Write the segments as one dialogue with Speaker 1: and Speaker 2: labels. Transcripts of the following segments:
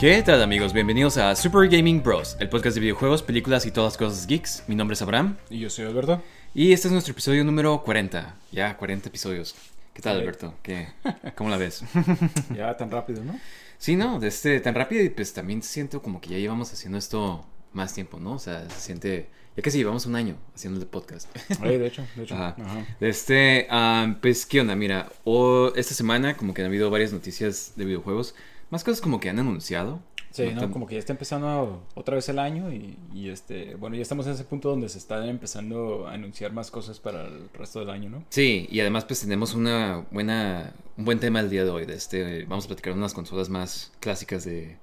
Speaker 1: ¿Qué tal amigos? Bienvenidos a Super Gaming Bros, el podcast de videojuegos, películas y todas cosas geeks. Mi nombre es Abraham
Speaker 2: Y yo soy Alberto.
Speaker 1: y este es nuestro episodio número 40. Ya, 40 episodios. ¿Qué tal
Speaker 2: Sí.
Speaker 1: Alberto? ¿Qué? ¿Cómo la ves?
Speaker 2: Ya tan rápido, ¿no?
Speaker 1: sí, no, de este, tan rápido y pues también siento como que ya llevamos haciendo esto más tiempo, ¿no? O sea, se siente... Ya casi llevamos un año haciendo el podcast.
Speaker 2: Oye, de hecho, de hecho.
Speaker 1: Ajá. Este, ah, pues, ¿qué onda? Mira, o- esta semana como que han habido varias noticias de videojuegos. Más cosas como que han anunciado.
Speaker 2: Sí,
Speaker 1: No
Speaker 2: ¿no?
Speaker 1: tan-
Speaker 2: Como que ya está empezando otra vez el año y, y, este, bueno, ya estamos en ese punto donde se están empezando a anunciar más cosas para el resto del año, ¿no?
Speaker 1: Sí, y además pues tenemos una buena, un buen tema el día de hoy. De este, vamos a platicar unas consolas más clásicas de,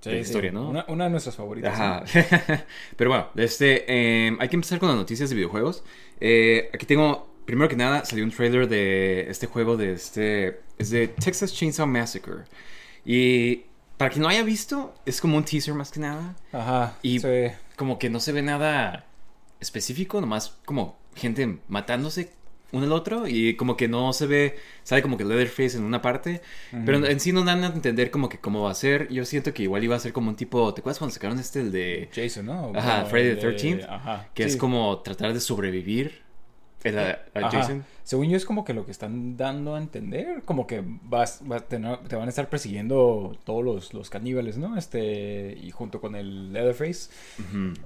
Speaker 2: Sí,
Speaker 1: de la
Speaker 2: sí,
Speaker 1: historia, ¿no?
Speaker 2: Una, una de nuestras favoritas.
Speaker 1: Ajá.
Speaker 2: ¿no?
Speaker 1: Pero bueno, este, eh, hay que empezar con las noticias de videojuegos. Eh, aquí tengo, primero que nada, salió un trailer de este juego de este, es de Texas Chainsaw Massacre. Y para quien no haya visto, es como un teaser más que nada.
Speaker 2: Ajá.
Speaker 1: Y
Speaker 2: sí.
Speaker 1: como que no se ve nada específico, nomás como gente matándose uno al otro y como que no se ve, sale como que Leatherface en una parte, pero en sí no dan a entender como que cómo va a ser. Yo siento que igual iba a ser como un tipo, ¿te acuerdas cuando sacaron este el de
Speaker 2: Jason, ¿no?
Speaker 1: Ajá,
Speaker 2: el
Speaker 1: the
Speaker 2: de-
Speaker 1: 13th,
Speaker 2: Ajá.
Speaker 1: que es como tratar de sobrevivir el. Jason?
Speaker 2: Según yo es como que lo que están dando a entender, como que vas, vas te van a estar persiguiendo todos los, los caníbales, ¿no? Este, y junto con el Leatherface.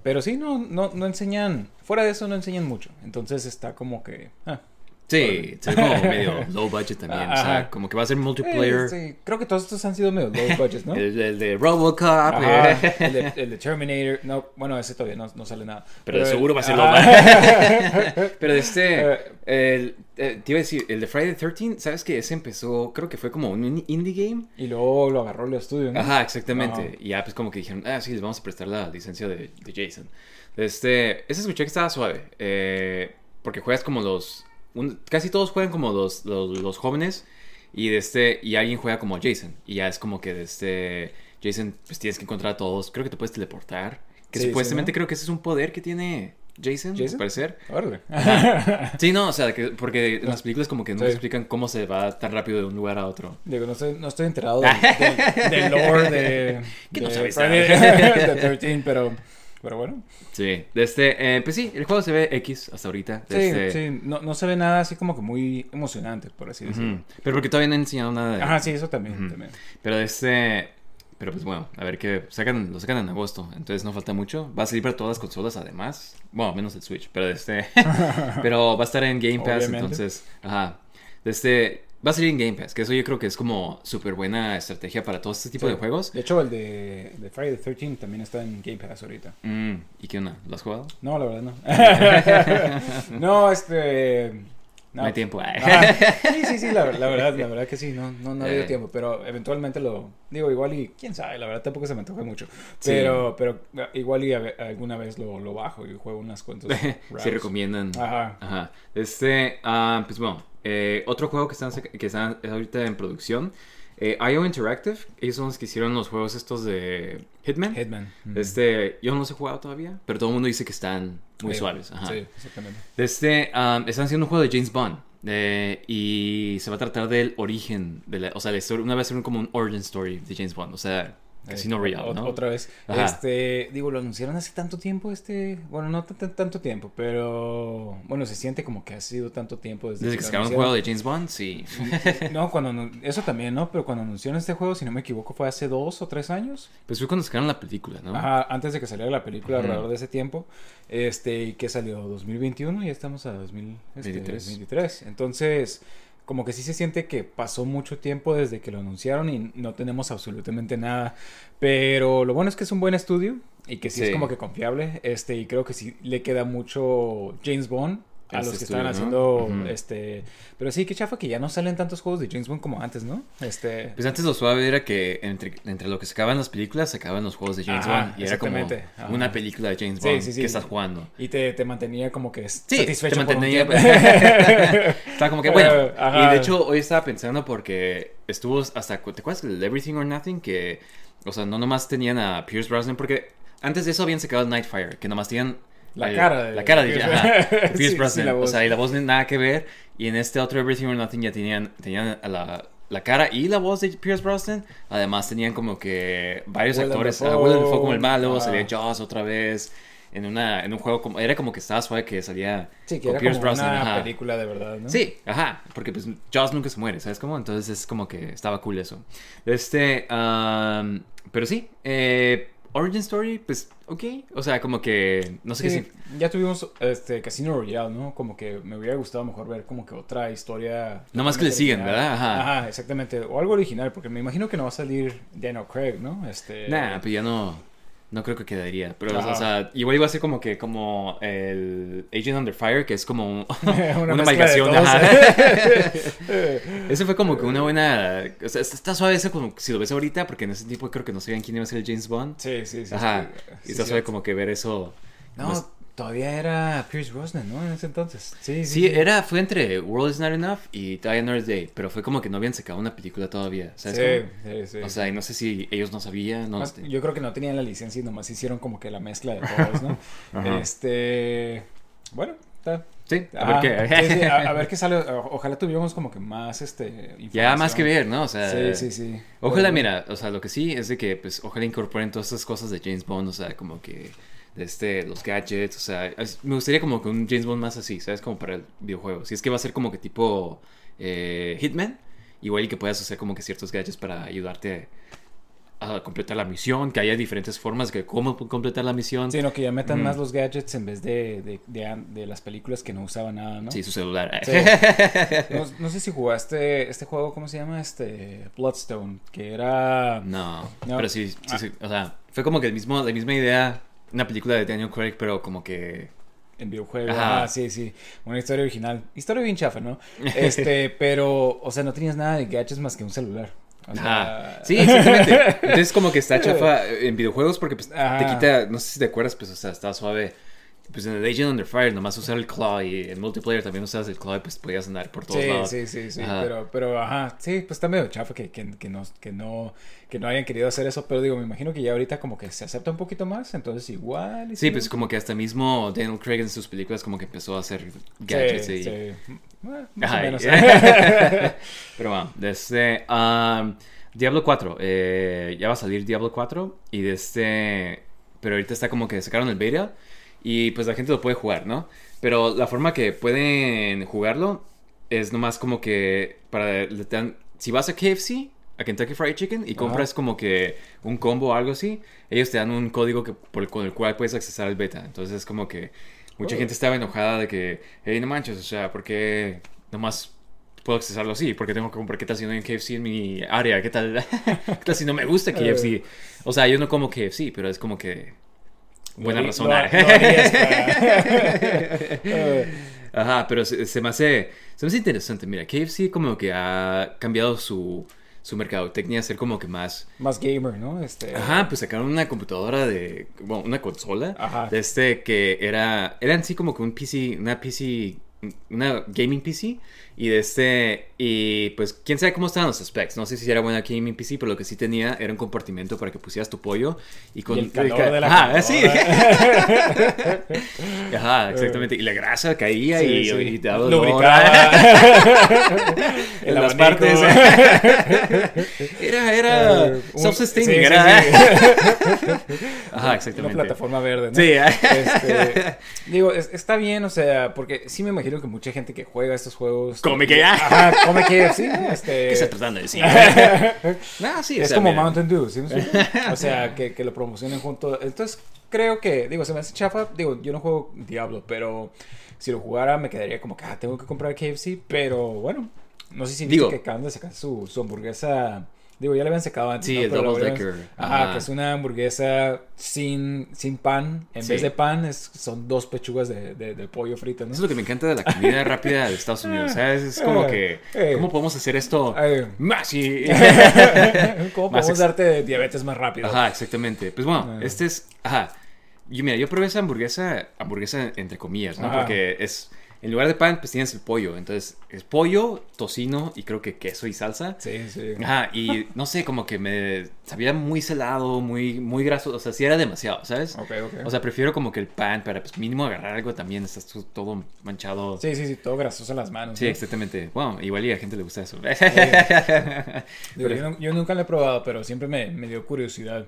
Speaker 2: Pero sí, no, no, no enseñan, fuera de eso no enseñan mucho. Entonces está como que... ah.
Speaker 1: Sí, como medio low budget también, o sea, como que va a ser multiplayer.
Speaker 2: Eh, sí, creo que todos estos han sido medio low budget, ¿no?
Speaker 1: El, el de Robocop, eh.
Speaker 2: el, de, el de Terminator, no, bueno, ese todavía no, no sale nada.
Speaker 1: Pero seguro va a ser lo
Speaker 2: ajá.
Speaker 1: Pero de este,
Speaker 2: Eh.
Speaker 1: el, te iba a decir, el de Friday the 13, ¿sabes que ese empezó, creo que fue como un in- indie game?
Speaker 2: Y luego lo agarró el estudio, ¿no?
Speaker 1: Ajá, exactamente.
Speaker 2: Ajá.
Speaker 1: Y ya pues como que dijeron, ah, sí, les vamos a prestar la licencia de, de Jason. Este, ese escuché que estaba suave, eh, porque juegas como los, un- casi todos juegan como los, los, los jóvenes y de este, y alguien juega como Jason. Y ya es como que de este, Jason, pues tienes que encontrar a todos, creo que te puedes teleportar. Que
Speaker 2: Sí, sí,
Speaker 1: supuestamente
Speaker 2: ¿no?
Speaker 1: creo que ese es un poder que tiene Jason,
Speaker 2: ¿Jason?
Speaker 1: al parecer.
Speaker 2: Órale.
Speaker 1: Sí, no, o sea, que, porque en las películas como que no
Speaker 2: Sí.
Speaker 1: explican cómo se va tan rápido de un lugar a otro.
Speaker 2: Digo, no estoy, no estoy enterado del, del lore de,
Speaker 1: Que no
Speaker 2: de
Speaker 1: sabes nada.
Speaker 2: the 13, pero, pero bueno.
Speaker 1: Sí, este, eh, pues sí, el juego se ve X hasta ahorita.
Speaker 2: Sí,
Speaker 1: este-
Speaker 2: sí, no, no se ve nada así como que muy emocionante, por así decirlo.
Speaker 1: Pero porque todavía no han enseñado nada de...
Speaker 2: Ajá, sí, eso también, también.
Speaker 1: Pero de este... Pero pues bueno, a ver qué... Sacan, lo sacan en agosto, entonces no falta mucho. Va a salir para todas las consolas además. Bueno, menos el Switch, pero de este... pero va a estar en Game Pass,
Speaker 2: Obviamente.
Speaker 1: entonces... Ajá. De este... Va a salir en Game Pass, que eso yo creo que es como súper buena estrategia para todo este tipo
Speaker 2: Sí.
Speaker 1: de juegos.
Speaker 2: De hecho, el de, de Friday the 13 también está en Game Pass ahorita.
Speaker 1: Mm, ¿Y qué onda? ¿Lo has jugado?
Speaker 2: No, la verdad no. no, este...
Speaker 1: No hay tiempo.
Speaker 2: Ajá. Sí, sí, sí, la, la verdad, la verdad que sí, no, no, no ha habido
Speaker 1: Eh.
Speaker 2: tiempo, pero eventualmente lo digo igual y quién sabe, la verdad tampoco se me antoja mucho, pero, pero igual y a alguna vez lo, lo bajo y juego unas cuantas.
Speaker 1: Se recomiendan.
Speaker 2: Ajá.
Speaker 1: Ajá. Este, ah, pues bueno, Eh, otro juego que están, que están ahorita en producción. Eh, IO Interactive, ellos son los que hicieron los juegos estos de Hitman.
Speaker 2: Hitman. Mm.
Speaker 1: Este, yo no los he jugado todavía, pero todo el mundo dice que están muy
Speaker 2: Sí,
Speaker 1: suaves. Ajá.
Speaker 2: Sí, exactamente.
Speaker 1: Este, um, están haciendo un juego de James Bond. eh, y se va a tratar del origen, de la, o sea, la historia, una vez ser como un origin story de James Bond, o sea, Casino Royale, ¿no?
Speaker 2: Otra vez.
Speaker 1: Ajá.
Speaker 2: Este, digo, lo anunciaron hace tanto tiempo, este, bueno, no tan- tan- tanto tiempo, pero bueno, se siente como que ha sido tanto tiempo desde,
Speaker 1: Desde que sacaron un juego de James Bond, sí.
Speaker 2: No, cuando eso también, ¿no? Pero cuando anunciaron este juego, si no me equivoco, fue hace dos o tres años.
Speaker 1: Pues fue cuando sacaron la película, ¿no?
Speaker 2: Ajá, antes de que saliera la película, alrededor de ese tiempo. Este, ¿y qué salió? 2021 y ya estamos a 2023.
Speaker 1: 23.
Speaker 2: Entonces, como que sí se siente que pasó mucho tiempo desde que lo anunciaron y no tenemos absolutamente nada. Pero lo bueno es que es un buen estudio y que sí, es como que confiable. Este, y creo que sí le queda mucho James Bond a
Speaker 1: Este
Speaker 2: los que
Speaker 1: estudio,
Speaker 2: estaban
Speaker 1: ¿no?
Speaker 2: haciendo este pero sí que chafa que ya no salen tantos juegos de James Bond como antes no este
Speaker 1: Pues antes lo suave era que entre, entre lo que sacaban las películas, sacaban los juegos de James
Speaker 2: Ajá,
Speaker 1: Bond. Y era como.
Speaker 2: Ajá.
Speaker 1: una película de James Bond
Speaker 2: sí, sí.
Speaker 1: que estás jugando.
Speaker 2: y te, te mantenía como que satisfecho
Speaker 1: te
Speaker 2: por un
Speaker 1: mantenía.
Speaker 2: tiempo.
Speaker 1: Estaba como que bueno.
Speaker 2: Eh, ajá.
Speaker 1: Y de hecho, hoy estaba pensando porque estuvo hasta. ¿Te acuerdas del Everything or Nothing? Que. O sea, no nomás tenían a Pierce Brosnan. Porque antes de eso habían sacado Nightfire. Que nomás tenían.
Speaker 2: La
Speaker 1: el-
Speaker 2: cara de-
Speaker 1: La cara de.
Speaker 2: Pierce-
Speaker 1: ajá,
Speaker 2: Sí,
Speaker 1: Pierce
Speaker 2: sí,
Speaker 1: Brosnan.
Speaker 2: la
Speaker 1: O sea, y la voz no nada que ver. Y en este otro Everything or Nothing ya tenían, tenían la. La cara y la voz de Pierce Brosnan. Además tenían como que varios
Speaker 2: Willem
Speaker 1: actores. Ah, Willem Dafoe como el malo.
Speaker 2: Ajá.
Speaker 1: Salía Jaws otra vez. En, una, en un juego como... Era como que estaba suave que salía
Speaker 2: sí que
Speaker 1: con
Speaker 2: era
Speaker 1: Pierce
Speaker 2: como
Speaker 1: Brosnan,
Speaker 2: una
Speaker 1: ajá.
Speaker 2: película de verdad no
Speaker 1: Sí, ajá, porque pues Jaws nunca se muere, ¿sabes cómo? Entonces es como que estaba cool eso. Este, am, pero sí, eh, Origin Story, pues, ok, o sea, como que, no sé qué
Speaker 2: sí. ya tuvimos este Casino Royale, ¿no? Como que me hubiera gustado mejor ver como que otra historia.
Speaker 1: No más que le siguen,
Speaker 2: original.
Speaker 1: ¿verdad? Ajá.
Speaker 2: Ajá, exactamente. O algo original, porque me imagino que no va a salir Daniel Craig, ¿no? Este.
Speaker 1: Nah, pero ya no, no creo que quedaría, pero,
Speaker 2: Ajá.
Speaker 1: o sea, igual iba a ser como que, como el Agent Under Fire, que es como un-
Speaker 2: Una
Speaker 1: una, ajá. Ese fue como que una buena, o sea, está suave ese como si lo ves ahorita, porque en ese tiempo creo que no sabían quién iba a ser el James Bond.
Speaker 2: Sí, sí, sí.
Speaker 1: Ajá.
Speaker 2: sí,
Speaker 1: y está
Speaker 2: sí.
Speaker 1: suave como que ver eso.
Speaker 2: No,
Speaker 1: más-
Speaker 2: todavía era Pierce Brosnan, ¿no? En ese entonces. Sí,
Speaker 1: Sí, era, fue entre World is Not Enough y Die Another Day, pero fue como que no habían sacado una película todavía, ¿sabes?
Speaker 2: Sí,
Speaker 1: cómo?
Speaker 2: sí, sí.
Speaker 1: O sea, y no sé si ellos no sabían, no
Speaker 2: Más-
Speaker 1: sé.
Speaker 2: Yo creo que no tenían la licencia y nomás hicieron como que la mezcla de todos, ¿no? Este. Bueno, está.
Speaker 1: Sí, a ver qué.
Speaker 2: sí, sí, a, a ver qué sale. O- Ojalá tuviéramos como que más este.
Speaker 1: ya más que ver, ¿no? O sea,
Speaker 2: Sí, sí, sí.
Speaker 1: Ojalá,
Speaker 2: Pero-
Speaker 1: mira, o sea, lo que sí es de que, pues, ojalá incorporen todas estas cosas de James Bond, o sea, como que, de este, los gadgets, o sea, es- me gustaría como que un James Bond más así, ¿sabes? Como para el videojuego. Si es que va a ser como que tipo eh, Hitman, igual y que puedas hacer como que ciertos gadgets para ayudarte a completar la misión, que haya diferentes formas de cómo completar la misión.
Speaker 2: Sí, no, que ya metan más los gadgets en vez de, de, de las películas que no usaban nada, ¿no?
Speaker 1: Sí, su celular.
Speaker 2: Sí. No, no sé si jugaste este juego, ¿cómo se llama? Este Bloodstone, que era...
Speaker 1: No,
Speaker 2: No.
Speaker 1: pero sí, sí,
Speaker 2: Ah.
Speaker 1: sí, o sea, fue como que el mismo, la misma idea, una película de Daniel Craig, pero como que
Speaker 2: En videojuego,
Speaker 1: Ajá.
Speaker 2: ah, sí, sí, una historia original. Historia bien chafa, ¿no? Este, pero, o sea, no tenías nada de gadgets más que un celular. O sea,
Speaker 1: Ajá. Sí, exactamente. Entonces como que está chafa en videojuegos porque pues, te quita, no sé si te acuerdas, pues o sea, está suave. Pues en el Agent Under Fire nomás usar el claw y en multiplayer también usas el claw y pues podías andar por todos
Speaker 2: Sí,
Speaker 1: lados.
Speaker 2: sí, sí, sí,
Speaker 1: Ajá.
Speaker 2: pero, pero, ajá, sí, pues está medio chafa que, que, que, no, que, no, que no hayan querido hacer eso, pero digo, me imagino que ya ahorita como que se acepta un poquito más, entonces igual. y
Speaker 1: Sí, pues como que hasta mismo Daniel Craig en sus películas como que empezó a hacer gadgets
Speaker 2: Sí,
Speaker 1: y...
Speaker 2: sí. Bueno, más
Speaker 1: Ajá,
Speaker 2: o menos.
Speaker 1: y- Pero bueno, desde um, Diablo 4, eh, ya va a salir Diablo 4 y desde... Pero ahorita está como que sacaron el beta y pues la gente lo puede jugar, ¿no? Pero la forma que pueden jugarlo es nomás como que para... dan- si vas a KFC, a Kentucky Fried Chicken, y compras como que un combo o algo así, ellos te dan un código que, por, con el cual puedes accesar al beta. Entonces es como que mucha
Speaker 2: Oh.
Speaker 1: gente estaba enojada de que, hey, no manches, o sea, ¿por qué nomás puedo accesarlo así? ¿Por qué tengo que comprar qué tal si no hay un KFC en mi área? ¿Qué tal, ¿Qué tal si no me gusta KFC? O sea, yo no como KFC, pero es como que buena
Speaker 2: Lo-
Speaker 1: razón.
Speaker 2: lo- lo harías para-
Speaker 1: Ajá, pero se, se me hace, se me hace interesante. Mira, KFC como que ha cambiado su, su mercadotecnia a ser como que más...
Speaker 2: Más gamer, ¿no? Este,
Speaker 1: Ajá, pues sacaron una computadora de... Bueno, una consola.
Speaker 2: Ajá.
Speaker 1: De este que era... Era en sí como que un PC... Una PC una gaming PC y de este y pues quién sabe cómo estaban los specs no sé si era buena gaming PC pero lo que sí tenía era un compartimento para que pusieras tu pollo y con
Speaker 2: Y el calor de la
Speaker 1: ajá, sí ajá exactamente y la grasa caía
Speaker 2: Sí,
Speaker 1: y,
Speaker 2: sí.
Speaker 1: y te daba olor.
Speaker 2: Lubricaba.
Speaker 1: en las partes era era
Speaker 2: Eh, un-
Speaker 1: self-sustaining era ajá
Speaker 2: Una
Speaker 1: exactamente
Speaker 2: plataforma verde, ¿no?
Speaker 1: Sí.
Speaker 2: Este, digo, es- está bien, o sea, porque sí me imagino que mucha gente que juega estos juegos.
Speaker 1: Come que ya.
Speaker 2: Ajá, come que sí. Este,
Speaker 1: ¿Qué está tratando de decir? no, sí, o
Speaker 2: es
Speaker 1: sea,
Speaker 2: como
Speaker 1: mira.
Speaker 2: Mountain Dew, ¿sí? O sea, que, que lo promocionen junto. Entonces, creo que, digo, se me hace chafa. Digo, yo no juego Diablo, pero si lo jugara me quedaría como que, ah, tengo que comprar KFC. Pero bueno, no sé si
Speaker 1: Digo-
Speaker 2: que acaban de sacar su, su hamburguesa. Digo, ya le habían sacado antes.
Speaker 1: Sí,
Speaker 2: ¿no?
Speaker 1: el
Speaker 2: Pero
Speaker 1: double
Speaker 2: habían-
Speaker 1: decker.
Speaker 2: Ajá,
Speaker 1: Ajá.
Speaker 2: que es una hamburguesa sin, sin pan. En
Speaker 1: Sí.
Speaker 2: vez de pan, es, son dos pechugas de, de, de pollo frito, ¿no?
Speaker 1: Eso es lo que me encanta de la comida rápida de Estados Unidos, ¿sabes? Es como que,
Speaker 2: Eh.
Speaker 1: ¿cómo podemos hacer esto
Speaker 2: Ay.
Speaker 1: más y...
Speaker 2: ¿Cómo
Speaker 1: Más
Speaker 2: podemos
Speaker 1: ex-
Speaker 2: darte diabetes más rápido?
Speaker 1: Ajá, exactamente. Pues bueno, este es... Ajá. Yo, mira, yo probé esa hamburguesa, hamburguesa entre comillas, ¿no?
Speaker 2: Ajá.
Speaker 1: Porque es... En lugar de pan, pues tienes el pollo. Entonces, es pollo, tocino y creo que queso y salsa.
Speaker 2: Sí, sí.
Speaker 1: Ajá, y no sé, como que me sabía muy salado, muy, muy graso. O sea, sí era demasiado, ¿sabes?
Speaker 2: Ok, ok.
Speaker 1: O sea, prefiero como que el pan para, pues, mínimo agarrar algo también. Estás todo manchado.
Speaker 2: Sí, sí, sí, todo grasoso en las manos.
Speaker 1: Sí,
Speaker 2: ¿no?
Speaker 1: exactamente. Bueno, igual y a la gente le gusta eso.
Speaker 2: Digo, yo, no- yo nunca lo he probado, pero siempre me, me dio curiosidad.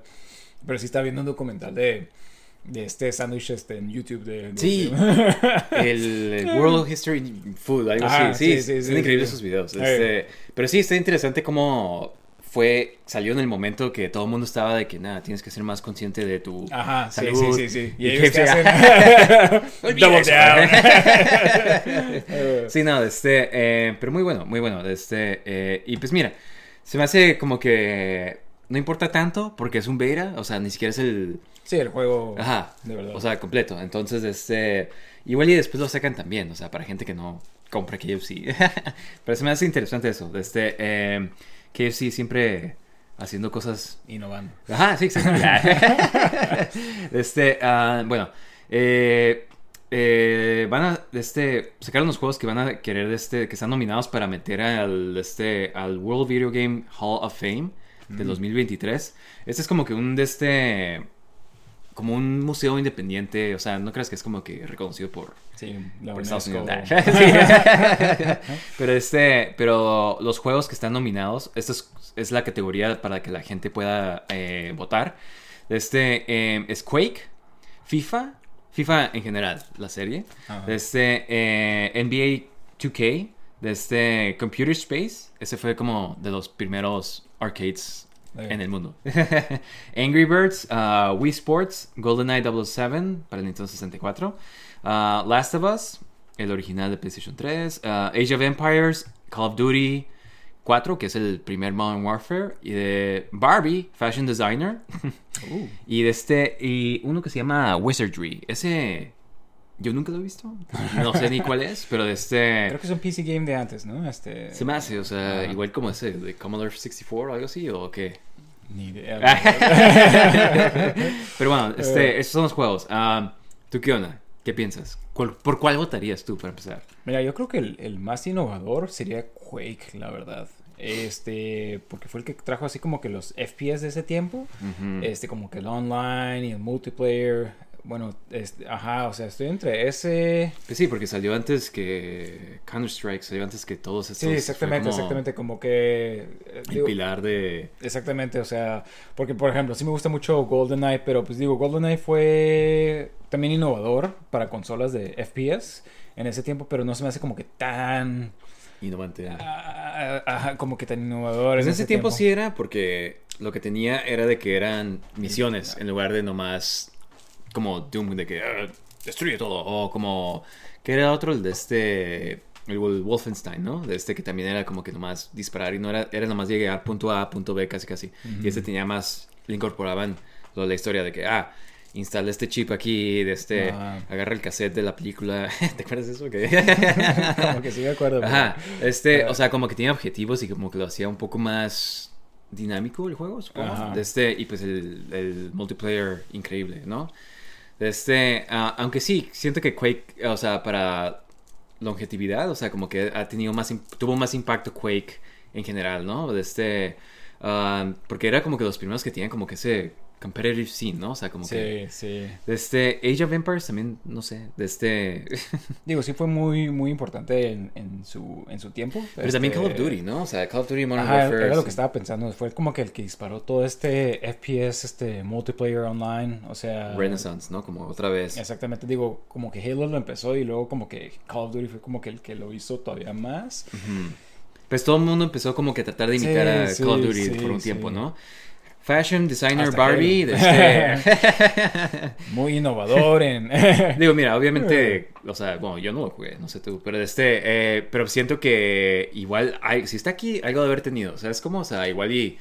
Speaker 2: Pero sí estaba viendo un documental de, de este sándwich este, en YouTube. De, de-
Speaker 1: Sí.
Speaker 2: de-
Speaker 1: el, el World History Food, algo así. Sí,
Speaker 2: sí, sí,
Speaker 1: son
Speaker 2: sí,
Speaker 1: increíbles
Speaker 2: sí.
Speaker 1: esos videos. Este, pero sí, está interesante cómo fue, salió en el momento que todo el mundo estaba de que nada, tienes que ser más consciente de tu
Speaker 2: Ajá, sí,
Speaker 1: salud.
Speaker 2: sí, sí, sí.
Speaker 1: Y,
Speaker 2: Y ellos
Speaker 1: que
Speaker 2: hacen double down. Eh,
Speaker 1: Sí, no, este, eh, pero muy bueno, muy bueno. Este, eh, y pues mira, se me hace como que no importa tanto porque es un beta, o sea, ni siquiera es el,
Speaker 2: sí, el juego.
Speaker 1: ajá,
Speaker 2: De verdad.
Speaker 1: o sea, completo. Entonces, este, igual y después lo sacan también, o sea, para gente que no compra KFC. pero se me hace interesante eso. Este, eh, KFC siempre haciendo cosas
Speaker 2: Innovando.
Speaker 1: Ajá, sí, exacto. este, ah, bueno, eh, eh, van a, este, sacar unos juegos que van a querer, este, que están nominados para meter al, este, al World Video Game Hall of Fame del 2023. Este es como que un, de este, como un museo independiente, o sea, no creas que es como que reconocido por,
Speaker 2: Sí, la
Speaker 1: por Estados
Speaker 2: UNESCO.
Speaker 1: Unidos. Sí. pero este, pero los juegos que están nominados, esta es, es la categoría para que la gente pueda eh, votar. Este eh, es Quake, FIFA, FIFA en general, la serie.
Speaker 2: Ajá.
Speaker 1: Este eh, NBA 2K, de este Computer Space, ese fue como de los primeros arcades. En el mundo. Angry Birds, uh, Wii Sports, GoldenEye 007 para el Nintendo 64, uh, Last of Us, el original de PlayStation 3, uh, Age of Empires, Call of Duty 4, que es el primer Modern Warfare, y de Barbie, Fashion Designer, y de este, y uno que se llama Wizardry, ese yo nunca lo he visto, no sé ni cuál es, pero de este...
Speaker 2: creo que es un PC game de antes, ¿no? Este.
Speaker 1: Se me hace, o sea, igual como ese de Commodore 64 o algo así, o qué.
Speaker 2: Ni idea.
Speaker 1: Pero bueno, este, estos son los juegos. Ah, ¿Tú qué onda? ¿Qué piensas? ¿Cuál- ¿Por cuál votarías tú para empezar?
Speaker 2: Mira, yo creo que el, el más innovador sería Quake, la verdad. Este, porque fue el que trajo así como que los FPS de ese tiempo. Este, como que el online y el multiplayer. Bueno, este, ajá, o sea, estoy entre ese.
Speaker 1: Pues sí, porque salió antes que Counter-Strike, salió antes que todos estos.
Speaker 2: Sí, exactamente,
Speaker 1: como
Speaker 2: exactamente. Como que. eh,
Speaker 1: El
Speaker 2: digo,
Speaker 1: pilar de.
Speaker 2: Exactamente, o sea, porque por ejemplo, sí me gusta mucho GoldenEye, pero pues digo, GoldenEye fue también innovador para consolas de FPS en ese tiempo, pero no se me hace como que tan,
Speaker 1: Innovante.
Speaker 2: ah, ajá, como que tan innovador.
Speaker 1: Pues en ese tiempo, sí era porque lo que tenía era de que eran misiones en lugar de nomás como Doom de que "Ah, destruye todo o como que era otro el de este el Wol- Wolfenstein, ¿no? De este que también era como que nomás disparar y no era era nomás llegar punto A punto B casi casi y este tenía más le incorporaban lo de la historia de que ah instala este chip aquí de este
Speaker 2: Ah.
Speaker 1: agarra el cassette de la película ¿te acuerdas de eso? Que
Speaker 2: como que sí me acuerdo. pero-
Speaker 1: Ajá, este,
Speaker 2: Pero-
Speaker 1: o sea, como que tenía objetivos y como que lo hacía un poco más dinámico el juego, supongo. De este, y pues el, el multiplayer increíble, ¿no? Este, ah, aunque sí, siento que Quake, o sea, para longevidad, o sea, como que ha tenido más, tuvo más impacto Quake en general, ¿no? Este, ah, porque era como que los primeros que tenían como que ese competitive scene, ¿no? O sea, como que...
Speaker 2: Sí, sí.
Speaker 1: De este Age of Empires también, no sé, de este...
Speaker 2: Digo, sí fue muy, muy importante en, en su, en su tiempo.
Speaker 1: Pero también Call of
Speaker 2: Este,
Speaker 1: Duty, ¿no? O sea, Call of Duty Modern
Speaker 2: Ajá,
Speaker 1: Warfare.
Speaker 2: era lo que estaba pensando. Fue como que el que disparó todo este FPS, este multiplayer online. O sea.
Speaker 1: Renaissance, ¿no? Como otra vez.
Speaker 2: Exactamente, digo, como que Halo lo empezó y luego como que Call of Duty fue como que el que lo hizo todavía más.
Speaker 1: Pues todo el mundo empezó como que a tratar de
Speaker 2: Sí,
Speaker 1: imitar a Call of Duty
Speaker 2: sí,
Speaker 1: por un tiempo, ¿no? Fashion designer
Speaker 2: Hasta
Speaker 1: Barbie.
Speaker 2: Halo.
Speaker 1: de este-
Speaker 2: Muy innovador en...
Speaker 1: Digo, mira, obviamente, o sea, bueno, yo no lo jugué, no sé tú, pero de este, eh, pero siento que igual, hay, si está aquí, algo de haber tenido, ¿sabes cómo? O sea, igual y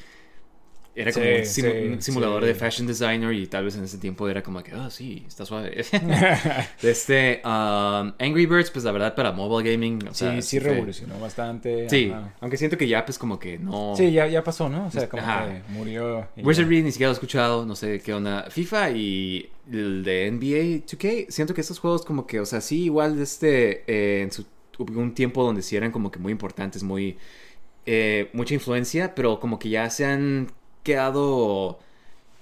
Speaker 1: era como
Speaker 2: Sí,
Speaker 1: un, simu-
Speaker 2: sí,
Speaker 1: simulador
Speaker 2: sí.
Speaker 1: de fashion designer y tal vez en ese tiempo era como que, ah, sí, está suave. este, um, Angry Birds, pues la verdad para mobile gaming, o sea,
Speaker 2: sí, sí revolucionó bastante.
Speaker 1: Sí,
Speaker 2: ajá.
Speaker 1: aunque siento que ya pues como que no...
Speaker 2: Sí, ya, ya pasó, ¿no? O sea, como
Speaker 1: Ajá.
Speaker 2: que murió.
Speaker 1: Wizardry ni siquiera lo he escuchado, no sé qué onda. FIFA y el de NBA 2K, siento que estos juegos como que, o sea, sí, igual este, eh, en su, hubo un tiempo donde sí eran como que muy importantes, muy, eh, mucha influencia, pero como que ya se han quedado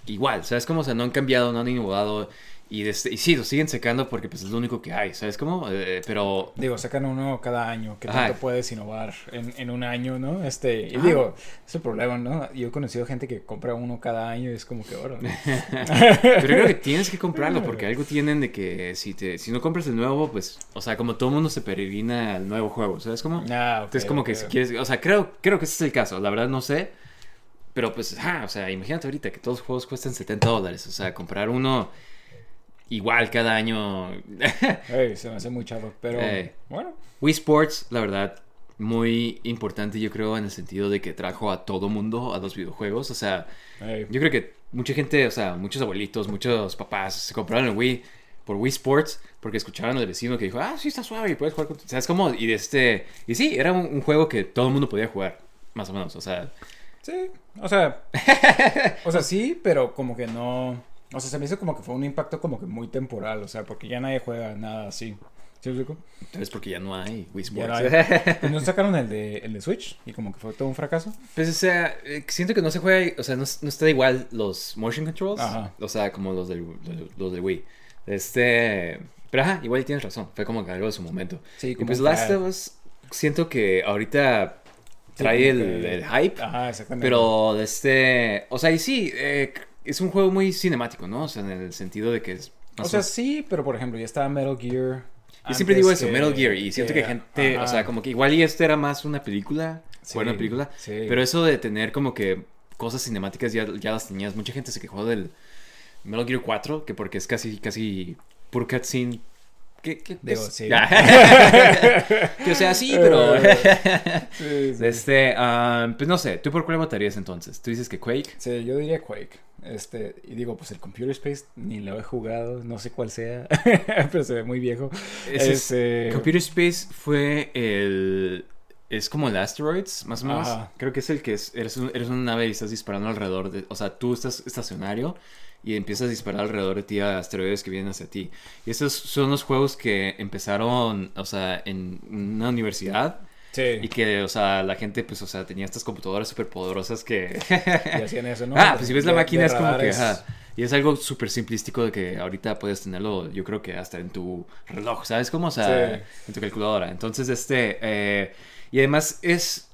Speaker 1: igual, ¿sabes? Como, o sea, no han cambiado, no han innovado. Y, sí, lo siguen sacando porque pues es lo único que hay, ¿sabes cómo? Eh, pero...
Speaker 2: Digo, sacan uno cada año. ¿Qué
Speaker 1: Ajá.
Speaker 2: tanto puedes innovar en, en un año, no? Este, y digo, es el problema, ¿no? Yo he conocido gente que compra uno cada año y es como que oro.
Speaker 1: Pero creo que tienes que comprarlo porque algo tienen de que si te si no compras el nuevo, pues, o sea, como todo mundo se peregrina al nuevo juego, ¿sabes cómo?
Speaker 2: Ah, ok,
Speaker 1: Entonces como que si quieres, o sea, creo creo que ese es el caso, la verdad no sé, pero pues, ah, o sea, imagínate ahorita que todos los juegos cuestan 70 dólares, o sea, comprar uno igual cada año.
Speaker 2: Ey, se me hace muy chavo, pero
Speaker 1: Ey.
Speaker 2: bueno.
Speaker 1: Wii Sports, la verdad, muy importante yo creo en el sentido de que trajo a todo mundo a los videojuegos, o sea,
Speaker 2: ey.
Speaker 1: yo creo que mucha gente, o sea, muchos abuelitos, muchos papás se compraron el Wii por Wii Sports porque escucharon al vecino que dijo, ah, sí está suave y puedes jugar con... tu-". ¿Sabes cómo? Y de este... Y sí, era un, un juego que todo el mundo podía jugar, más o menos, o sea...
Speaker 2: Sí, o sea, o sea, sí, pero como que no, o sea, se me hizo como que fue un impacto como que muy temporal, o sea, porque ya nadie juega nada así. ¿Sí explico?
Speaker 1: Tal vez porque ya no hay Wii Sports.
Speaker 2: no hay- Pues no sacaron el de, el de Switch y como que fue todo un fracaso.
Speaker 1: Pues, o sea, eh, siento que no se juega, o sea, no, no está igual los motion controls,
Speaker 2: Ajá.
Speaker 1: o sea, como los del, los del Wii. Este, pero ajá, igual tienes razón, fue como que algo de su momento.
Speaker 2: Sí,
Speaker 1: y
Speaker 2: como
Speaker 1: pues
Speaker 2: un
Speaker 1: Last of Us, siento que ahorita trae el, el hype,
Speaker 2: Ajá, exactamente.
Speaker 1: pero de este, o sea, y sí, eh, es un juego muy cinemático, ¿no? O sea, en el sentido de que es...
Speaker 2: O sea, sí, pero por ejemplo, ya estaba Metal Gear.
Speaker 1: yo siempre digo eso,
Speaker 2: que-
Speaker 1: Metal Gear, y siento que, gente,
Speaker 2: ajá.
Speaker 1: o sea, como que igual y este era más una película,
Speaker 2: Sí,
Speaker 1: fue una película,
Speaker 2: sí.
Speaker 1: pero eso de tener como que cosas cinemáticas ya, ya las tenías, mucha gente se quejó del Metal Gear 4, que porque es casi, casi puro cutscene. ¿Qué, qué,
Speaker 2: Digo, sí.
Speaker 1: que o sea, sí, pero...
Speaker 2: Sí, sí.
Speaker 1: este, ah, pues no sé, ¿tú por cuál votarías entonces? ¿Tú dices que Quake?
Speaker 2: Sí, yo diría Quake. Este, y digo, pues el Computer Space ni lo he jugado, no sé cuál sea, pero se ve muy viejo.
Speaker 1: Ese es-
Speaker 2: Este,
Speaker 1: Computer Space fue el... Es como el Asteroids, más o menos.
Speaker 2: Ajá.
Speaker 1: Creo que es el que es... Eres, un- eres una nave y estás disparando alrededor de... O sea, tú estás estacionario y empiezas a disparar alrededor de ti a asteroides que vienen hacia ti. Y estos son los juegos que empezaron, o sea, en una universidad.
Speaker 2: Sí,
Speaker 1: Y que, o sea, la gente, pues, o sea, tenía estas computadoras súper poderosas que...
Speaker 2: y hacían eso, ¿no?
Speaker 1: Ah, pues si ves la
Speaker 2: De-
Speaker 1: máquina
Speaker 2: de
Speaker 1: es como que... ajá. Y es algo súper simplístico de que ahorita puedes tenerlo, yo creo que hasta en tu reloj, ¿sabes cómo? O sea,
Speaker 2: Sí.
Speaker 1: en tu calculadora. Entonces, este... eh, y además es...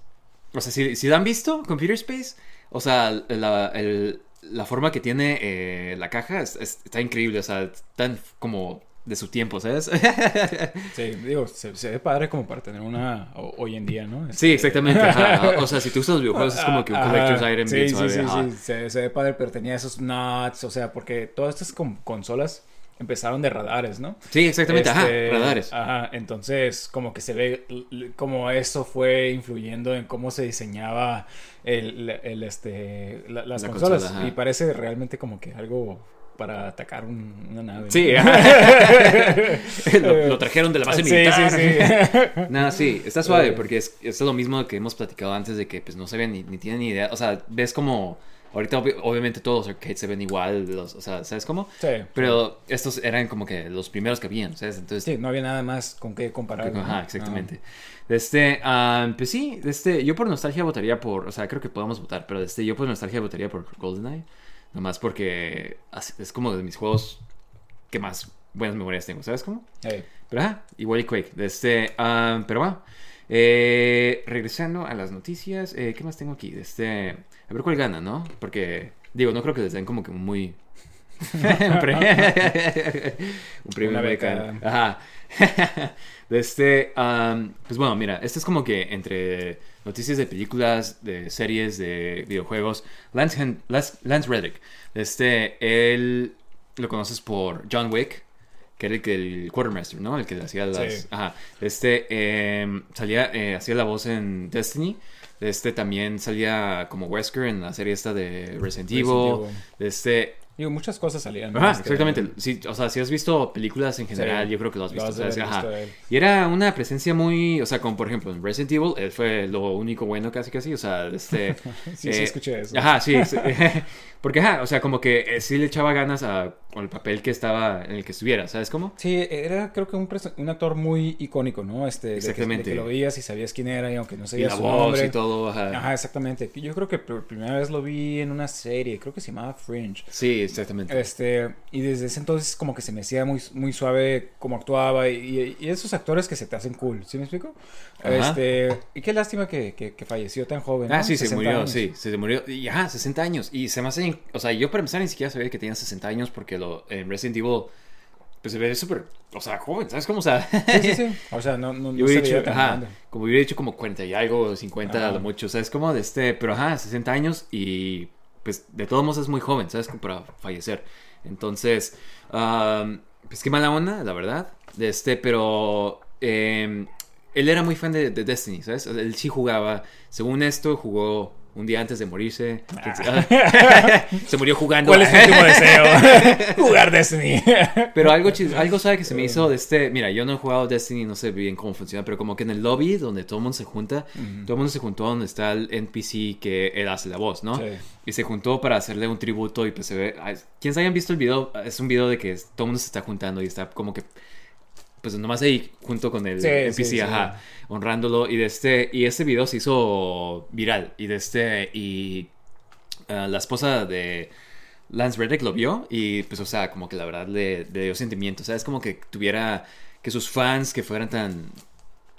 Speaker 1: O sea, si, si lo han visto, Computer Space, o sea, la, el- la forma que tiene eh, la caja es- es- está increíble, o sea, tan como de su tiempo, ¿sabes?
Speaker 2: Sí, digo, se, se ve padre como para tener una ho- hoy en día, ¿no?
Speaker 1: sí,
Speaker 2: Este,
Speaker 1: exactamente. ajá. O sea, si tú usas los videojuegos es como que un collector's item
Speaker 2: sí, sí, sí, sí, se, se ve padre, pero tenía esos nuts, o sea, porque todas estas con- consolas empezaron de radares, ¿no?
Speaker 1: Sí, exactamente, ajá,
Speaker 2: Este,
Speaker 1: radares.
Speaker 2: Ajá, entonces como que se ve como eso fue influyendo en cómo se diseñaba el, el, este, la- las
Speaker 1: La
Speaker 2: consolas.
Speaker 1: consola,
Speaker 2: y parece realmente como que algo para atacar un- una nave.
Speaker 1: Sí, lo, lo trajeron de la base
Speaker 2: Sí,
Speaker 1: militar.
Speaker 2: sí, sí.
Speaker 1: No, sí, está suave
Speaker 2: Eh.
Speaker 1: porque es, es lo mismo que hemos platicado antes de que pues no sabían ni, ni tienen ni idea. O sea, ves como ahorita obvi- obviamente todos los arcades se ven igual, los- o sea, ¿sabes cómo?
Speaker 2: Sí.
Speaker 1: Pero estos eran como que los primeros que habían, ¿sabes? Entonces,
Speaker 2: Sí, no había nada más con qué comparar. ¿no?
Speaker 1: Ajá, exactamente. Este, ah, pues sí, este, yo por nostalgia votaría por, o sea, creo que podemos votar, pero este, yo por nostalgia votaría por GoldenEye, nomás porque es como de mis juegos que más buenas memorias tengo, ¿sabes cómo?
Speaker 2: Hey.
Speaker 1: Pero ajá, igual y Quake. Este, ah, pero va. Eh, regresando a las noticias, eh, ¿qué más tengo aquí? Este, a ver cuál gana, ¿no? Porque, digo, no creo que les den como que muy... un pre- un premio
Speaker 2: beca.
Speaker 1: Ajá. De este, am, pues bueno, mira, este es como que entre noticias de películas, de series, de videojuegos. Lance, Hen- Lance, Lance Reddick, este, él lo conoces por John Wick, que era el, que, el quartermaster, ¿no? El que hacía las...
Speaker 2: Sí.
Speaker 1: Ajá. Este, em, salía, eh, hacía la voz en Destiny. Este también salía como Wesker en la serie esta de Resident, Evil.
Speaker 2: Evil.
Speaker 1: Este,
Speaker 2: Digo, muchas cosas salían.
Speaker 1: Ajá, exactamente. Sí, o sea, si has visto películas en general,
Speaker 2: Sí.
Speaker 1: yo creo que lo has
Speaker 2: Lo
Speaker 1: visto. Ajá.
Speaker 2: visto él.
Speaker 1: Y era una presencia muy, o sea, como por ejemplo en Resident Evil, él fue lo único bueno casi casi, o sea, este...
Speaker 2: Sí, sí, escuché eso.
Speaker 1: Ajá, sí. sí. Porque, ajá, o sea, como que eh, sí le echaba ganas a, con el papel que estaba, en el que estuviera, ¿sabes cómo?
Speaker 2: Sí, era creo que un, un actor muy icónico, ¿no? Este, de que-
Speaker 1: Exactamente.
Speaker 2: De que, lo veías y sabías quién era y aunque no
Speaker 1: Y
Speaker 2: sabías
Speaker 1: la
Speaker 2: su
Speaker 1: voz
Speaker 2: nombre.
Speaker 1: y todo, ajá.
Speaker 2: Ajá, exactamente. Yo creo que por primera vez lo vi en una serie, creo que se llamaba Fringe.
Speaker 1: Sí, exactamente.
Speaker 2: Este, y desde ese entonces como que se me hacía muy, muy suave cómo actuaba y, y- esos actores que se te hacen cool, ¿sí me explico?
Speaker 1: Ajá.
Speaker 2: Este, y qué lástima que, que- que falleció tan joven.
Speaker 1: Ah,
Speaker 2: ¿no?
Speaker 1: sí, se
Speaker 2: 60
Speaker 1: murió,
Speaker 2: años.
Speaker 1: sí, se murió. Y ajá, 60 años. Y se me hace. O sea, yo para empezar ni siquiera sabía que tenía 60 años porque lo, en Resident Evil. Pues se ve súper. O sea, joven, ¿sabes cómo? O sea.
Speaker 2: Sí, sí, sí. O sea, no, no, no
Speaker 1: Yo
Speaker 2: se
Speaker 1: hubiera dicho, ajá, como hubiera dicho como 40 y algo, 50 a
Speaker 2: Ajá.
Speaker 1: lo mucho, ¿sabes? Como de este, pero ajá, 60 años y pues de todos modos es muy joven, ¿sabes? Como para fallecer. Entonces, pues qué mala onda, la verdad. Este, pero em, él era muy fan de, de Destiny, ¿sabes? Él sí jugaba, según esto, jugó un día antes de morirse. ¿Quién sabe? se murió jugando.
Speaker 2: ¿Cuál es tu último deseo? Jugar Destiny.
Speaker 1: Pero algo, algo sabe que se me hizo de este. Mira, yo no he jugado Destiny, no sé bien cómo funciona, pero como que en el lobby donde todo el mundo se junta, todo el mundo se juntó donde está el NPC que él hace la voz, ¿no?
Speaker 2: Sí.
Speaker 1: Y se juntó para hacerle un tributo y pues se ve. ay, Quienes hayan visto el video, es un video de que todo el mundo se está juntando y está como que. Pues nomás ahí junto con el
Speaker 2: Sí,
Speaker 1: NPC,
Speaker 2: sí, sí.
Speaker 1: ajá, honrándolo. Y de este. Y este video se hizo viral. Y de este. Y. ah, la esposa de. Lance Reddick lo vio y pues o sea como que la verdad le, le dio sentimiento, o sea, es como que tuviera que sus fans que fueran tan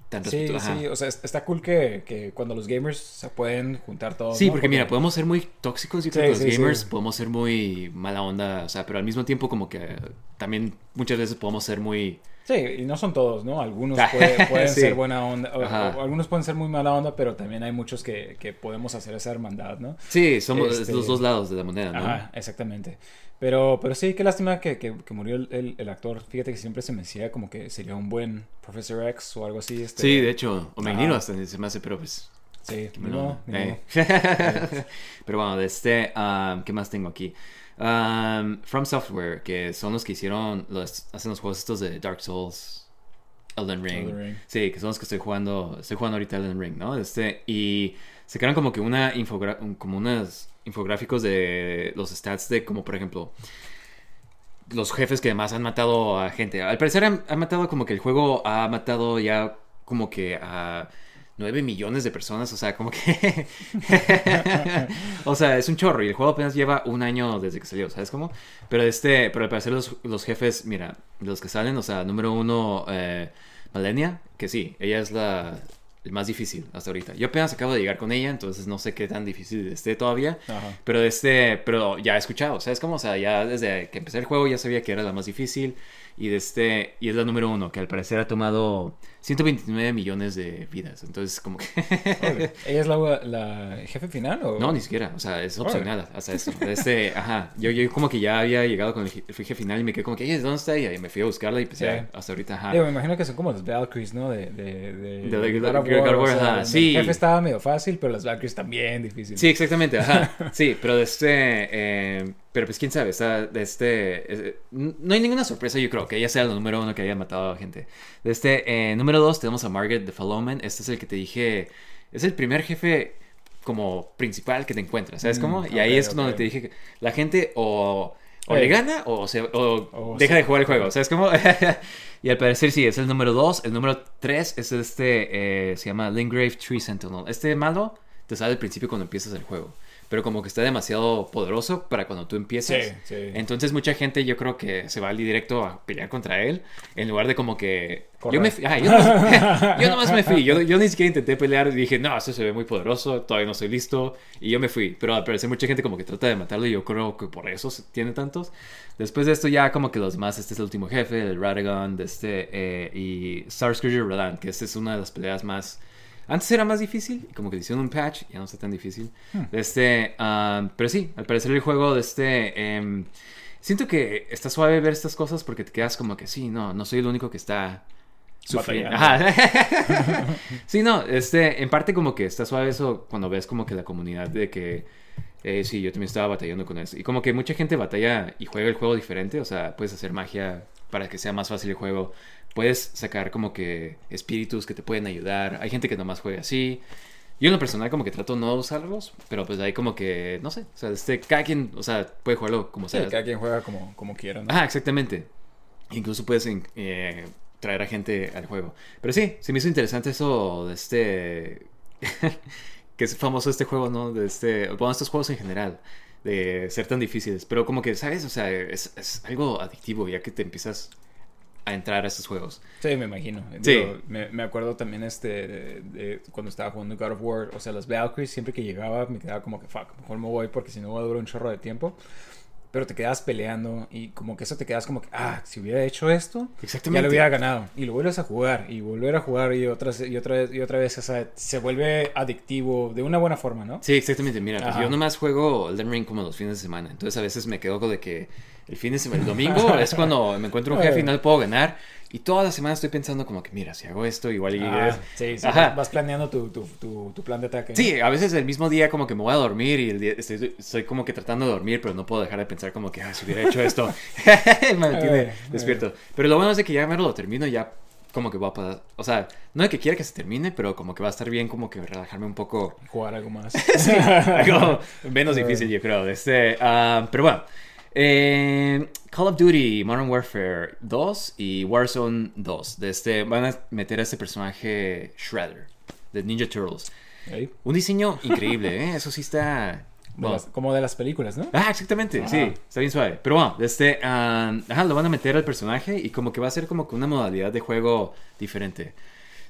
Speaker 1: tan
Speaker 2: Sí, sí, o sea, es- está cool que, que cuando los gamers se pueden juntar todos.
Speaker 1: Sí,
Speaker 2: ¿no?
Speaker 1: porque mira, podemos ser muy tóxicos, yo creo que los gamers podemos ser muy mala onda, o sea, pero al mismo tiempo como que también muchas veces podemos ser muy
Speaker 2: Sí, y no son todos, ¿no? Algunos puede- pueden
Speaker 1: sí.
Speaker 2: ser buena onda, o-
Speaker 1: Ajá.
Speaker 2: o algunos pueden ser muy mala onda, pero también hay muchos que, que podemos hacer esa hermandad, ¿no?
Speaker 1: Sí, somos
Speaker 2: Este-
Speaker 1: los dos lados de la moneda, ¿no?
Speaker 2: Ajá, exactamente. Pero, pero sí, qué lástima que, que, que murió el, el- el actor. Fíjate que siempre se me decía como que sería un buen Professor X o algo así. Este,
Speaker 1: Sí, de hecho, o Magneto hasta se me hace, pero pues
Speaker 2: Sí,
Speaker 1: onda.
Speaker 2: ni
Speaker 1: Eh. Pero bueno, de este, um, ¿qué más tengo aquí? Um, From Software, que son los que hicieron, los, hacen los juegos estos de Dark Souls, Elden Ring.
Speaker 2: Elden Ring.
Speaker 1: Sí, que son los que estoy jugando, estoy jugando ahorita Elden Ring, ¿no? Este, y sacaron como que una infogra como unas infográficos de los stats de como por ejemplo los jefes que más han matado a gente. Al parecer han, han matado como que el juego ha matado ya como que a 9 millones de personas. O sea, como que... o sea, es un chorro y el juego apenas lleva un año desde que salió, ¿sabes cómo? Pero este, pero al parecer los, los jefes, mira, los que salen, o sea, número uno, eh, Malenia, que sí, ella es la... El más difícil hasta ahorita. Yo apenas acabo de llegar con ella, entonces no sé qué tan difícil esté todavía.
Speaker 2: Ajá.
Speaker 1: Pero este, pero ya he escuchado, ¿sabes cómo? O sea, ya desde que empecé el juego ya sabía que era la más difícil. Y de este, y es la número uno, que al parecer ha tomado 129 millones de vidas. Entonces, como que.
Speaker 2: Órale. ¿Ella es la, la jefe final o...?
Speaker 1: no, ni siquiera. O sea, es opcional hasta eso. Este, ajá. Yo, yo como que ya había llegado con el je- el jefe final y me quedé como que, "Oye, ¿dónde está ella? Y me fui a buscarla y pues
Speaker 2: Sí.
Speaker 1: ya, hasta ahorita, ajá.
Speaker 2: Digo, me imagino que son como los Valkyries, ¿no? De, de, de,
Speaker 1: De- de-
Speaker 2: War,
Speaker 1: War,
Speaker 2: o sea,
Speaker 1: ajá,
Speaker 2: el
Speaker 1: sí.
Speaker 2: jefe estaba medio fácil, pero las Valkyries también difíciles.
Speaker 1: Sí, exactamente, ajá. Sí, pero de este. eh, pero pues quién sabe, está de este. eh, no hay ninguna sorpresa, yo creo, que ella sea la número uno que haya matado a gente. De este, eh, número dos, tenemos a Margaret de Fallowman. Este es el que te dije. Es el primer jefe como principal que te encuentras, ¿sabes cómo?
Speaker 2: Mm,
Speaker 1: y ahí es donde
Speaker 2: ok.
Speaker 1: te dije que la gente o, o le gana o, se, o deja de jugar el juego, ¿sabes cómo? y al parecer sí, es el número 2. El número 3 es este, eh, se llama Lingrave Tree Sentinel. Este malo te sale al principio cuando empiezas el juego. Pero como que está demasiado poderoso para cuando tú empiezas.
Speaker 2: Sí, sí.
Speaker 1: Entonces mucha gente yo creo que se va ali directo a pelear contra él. En lugar de como que... Yo, me, ah, yo, nomás, yo nomás me fui. Yo, yo ni siquiera intenté pelear. y Dije, no, esto se ve muy poderoso. Todavía no estoy listo. Y yo me fui. Pero al parecer mucha gente como que trata de matarlo. Y yo creo que por eso tiene tantos. Después de esto ya como que los demás. Este es el último jefe. El Radagon. De este, eh, y Starscreamer Radan. Que esta es una de las peleas más... Antes era más difícil, como que le hicieron un patch, ya no está tan difícil. De Este, ah, pero sí, al parecer el juego de este... em, siento que está suave ver estas cosas porque te quedas como que sí, no, no soy el único que está sufriendo. Ajá. sí, no, este, en parte como que está suave eso cuando ves como que la comunidad de que... eh, sí, yo también estaba batallando con eso. Y como que mucha gente batalla y juega el juego diferente. O sea, puedes hacer magia para que sea más fácil el juego. Puedes sacar como que espíritus que te pueden ayudar. Hay gente que nomás juega así. Yo en lo personal como que trato no usarlos, pero pues hay como que, no sé, o sea, este, cada quien, o sea, puede jugarlo como
Speaker 2: Sí,
Speaker 1: sea.
Speaker 2: cada quien juega como, como quiera, ¿no?
Speaker 1: Ah, exactamente. Incluso puedes eh, traer a gente al juego. Pero sí, se me hizo interesante eso de este... que es famoso este juego, ¿no? De este... Bueno, estos juegos en general. De ser tan difíciles. Pero como que, ¿sabes? O sea, es, es algo adictivo ya que te empiezas a entrar a estos juegos.
Speaker 2: Sí, me imagino.
Speaker 1: Sí.
Speaker 2: Digo, me, me acuerdo también este de, de cuando estaba jugando God of War, o sea, las Valkyries, siempre que llegaba me quedaba como que, fuck, mejor me voy porque si no voy a durar un chorro de tiempo. Pero te quedas peleando y como que eso te quedas como que, ah, si hubiera hecho esto,
Speaker 1: Exactamente.
Speaker 2: ya lo hubiera ganado. Y lo vuelves a jugar y volver a jugar y otra, y otra vez, y otra vez, o sea, se vuelve adictivo de una buena forma, ¿no?
Speaker 1: Sí, exactamente. Mira, pues yo nomás juego Elden Ring como los fines de semana. Entonces a veces me quedo con de que el fin de semana, el domingo es cuando me encuentro un jefe y no le puedo ganar. Y toda la semana estoy pensando como que, mira, si hago esto, igual y...
Speaker 2: Ah, sí, sí,
Speaker 1: Ajá.
Speaker 2: vas planeando tu, tu, tu, tu plan de ataque.
Speaker 1: Sí, a veces el mismo día como que me voy a dormir y el día- estoy, estoy como que tratando de dormir, pero no puedo dejar de pensar como que, ah, si hubiera hecho esto, me mantiene despierto. Pero lo bueno es de que ya me lo termino, ya como que va a pasar, o sea, no de que quiera que se termine, pero como que va a estar bien como que relajarme un poco
Speaker 2: Jugar algo más.
Speaker 1: algo menos difícil, yo creo. Este, ah, pero bueno. Eh, Call of Duty Modern Warfare 2 y Warzone 2. De este, van a meter a este personaje Shredder de Ninja Turtles.
Speaker 2: Ahí.
Speaker 1: Un diseño increíble, ¿eh? Eso sí está.
Speaker 2: De
Speaker 1: bueno.
Speaker 2: las- como de las películas, ¿no?
Speaker 1: Ah, exactamente, sí, está bien suave. Pero bueno, este, ah, ajá, lo van a meter al personaje y como que va a ser como que una modalidad de juego diferente.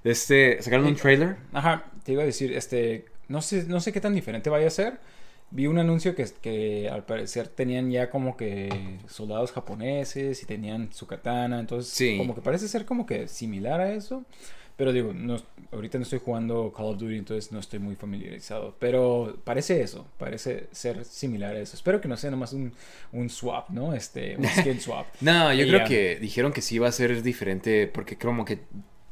Speaker 1: De este, sacaron un trailer.
Speaker 2: Ajá, te iba a decir, este, no sé, no sé qué tan diferente vaya a ser. Vi un anuncio que, que al parecer tenían ya como que soldados japoneses y tenían su katana, entonces
Speaker 1: Sí.
Speaker 2: como que parece ser como que similar a eso. Pero digo, no, ahorita no estoy jugando Call of Duty, entonces no estoy muy familiarizado. Pero parece eso, parece ser similar a eso. Espero que no sea nomás un, un swap, ¿no? Este, un skin swap.
Speaker 1: No, yo
Speaker 2: Y
Speaker 1: creo
Speaker 2: ya.
Speaker 1: que dijeron que sí va a ser diferente porque como que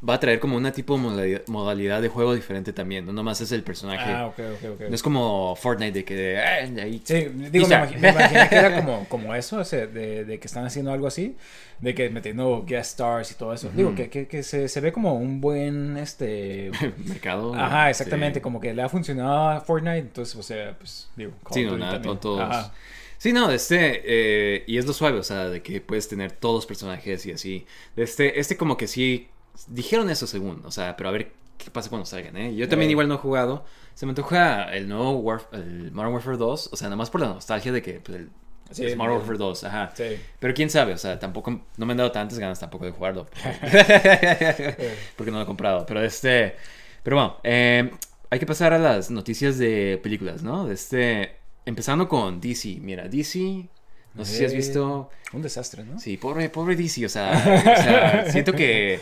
Speaker 1: va a traer como una tipo de modalidad, de juego diferente también. No nomás es el personaje.
Speaker 2: Ah, ok, ok, ok.
Speaker 1: No es como Fortnite de que... eh, ahí-
Speaker 2: Sí, digo, me, imaginé que era como, como eso, o sea, de, de que están haciendo algo así, de que metiendo guest stars y todo eso. Digo, que, que, que se, se ve como un buen, este...
Speaker 1: Mercado.
Speaker 2: Ajá, exactamente,
Speaker 1: sí.
Speaker 2: como que le ha funcionado a Fortnite, entonces, o sea, pues, digo,
Speaker 1: Sí, no, nada,
Speaker 2: también.
Speaker 1: todos.
Speaker 2: Ajá.
Speaker 1: Sí, no, de este, eh, y es lo suave, o sea, de que puedes tener todos los personajes y así. De este, este como que sí, dijeron eso según, o sea, pero a ver qué pasa cuando salgan, ¿eh? Yo también
Speaker 2: Eh.
Speaker 1: igual no he jugado, se me antoja el nuevo Warf- el Modern Warfare 2, o sea, nada más por la nostalgia de que pues, el,
Speaker 2: Sí,
Speaker 1: es Modern Warfare 2, ajá.
Speaker 2: Sí.
Speaker 1: Pero quién sabe, o sea, tampoco, no me han dado tantas ganas tampoco de jugarlo. porque no lo he comprado. Pero este, pero bueno, eh, hay que pasar a las noticias de películas, ¿no? De Este, empezando con DC. Mira, DC, no sé si has visto.
Speaker 2: Un desastre, ¿no?
Speaker 1: Sí, pobre, pobre DC, o sea, o sea, siento que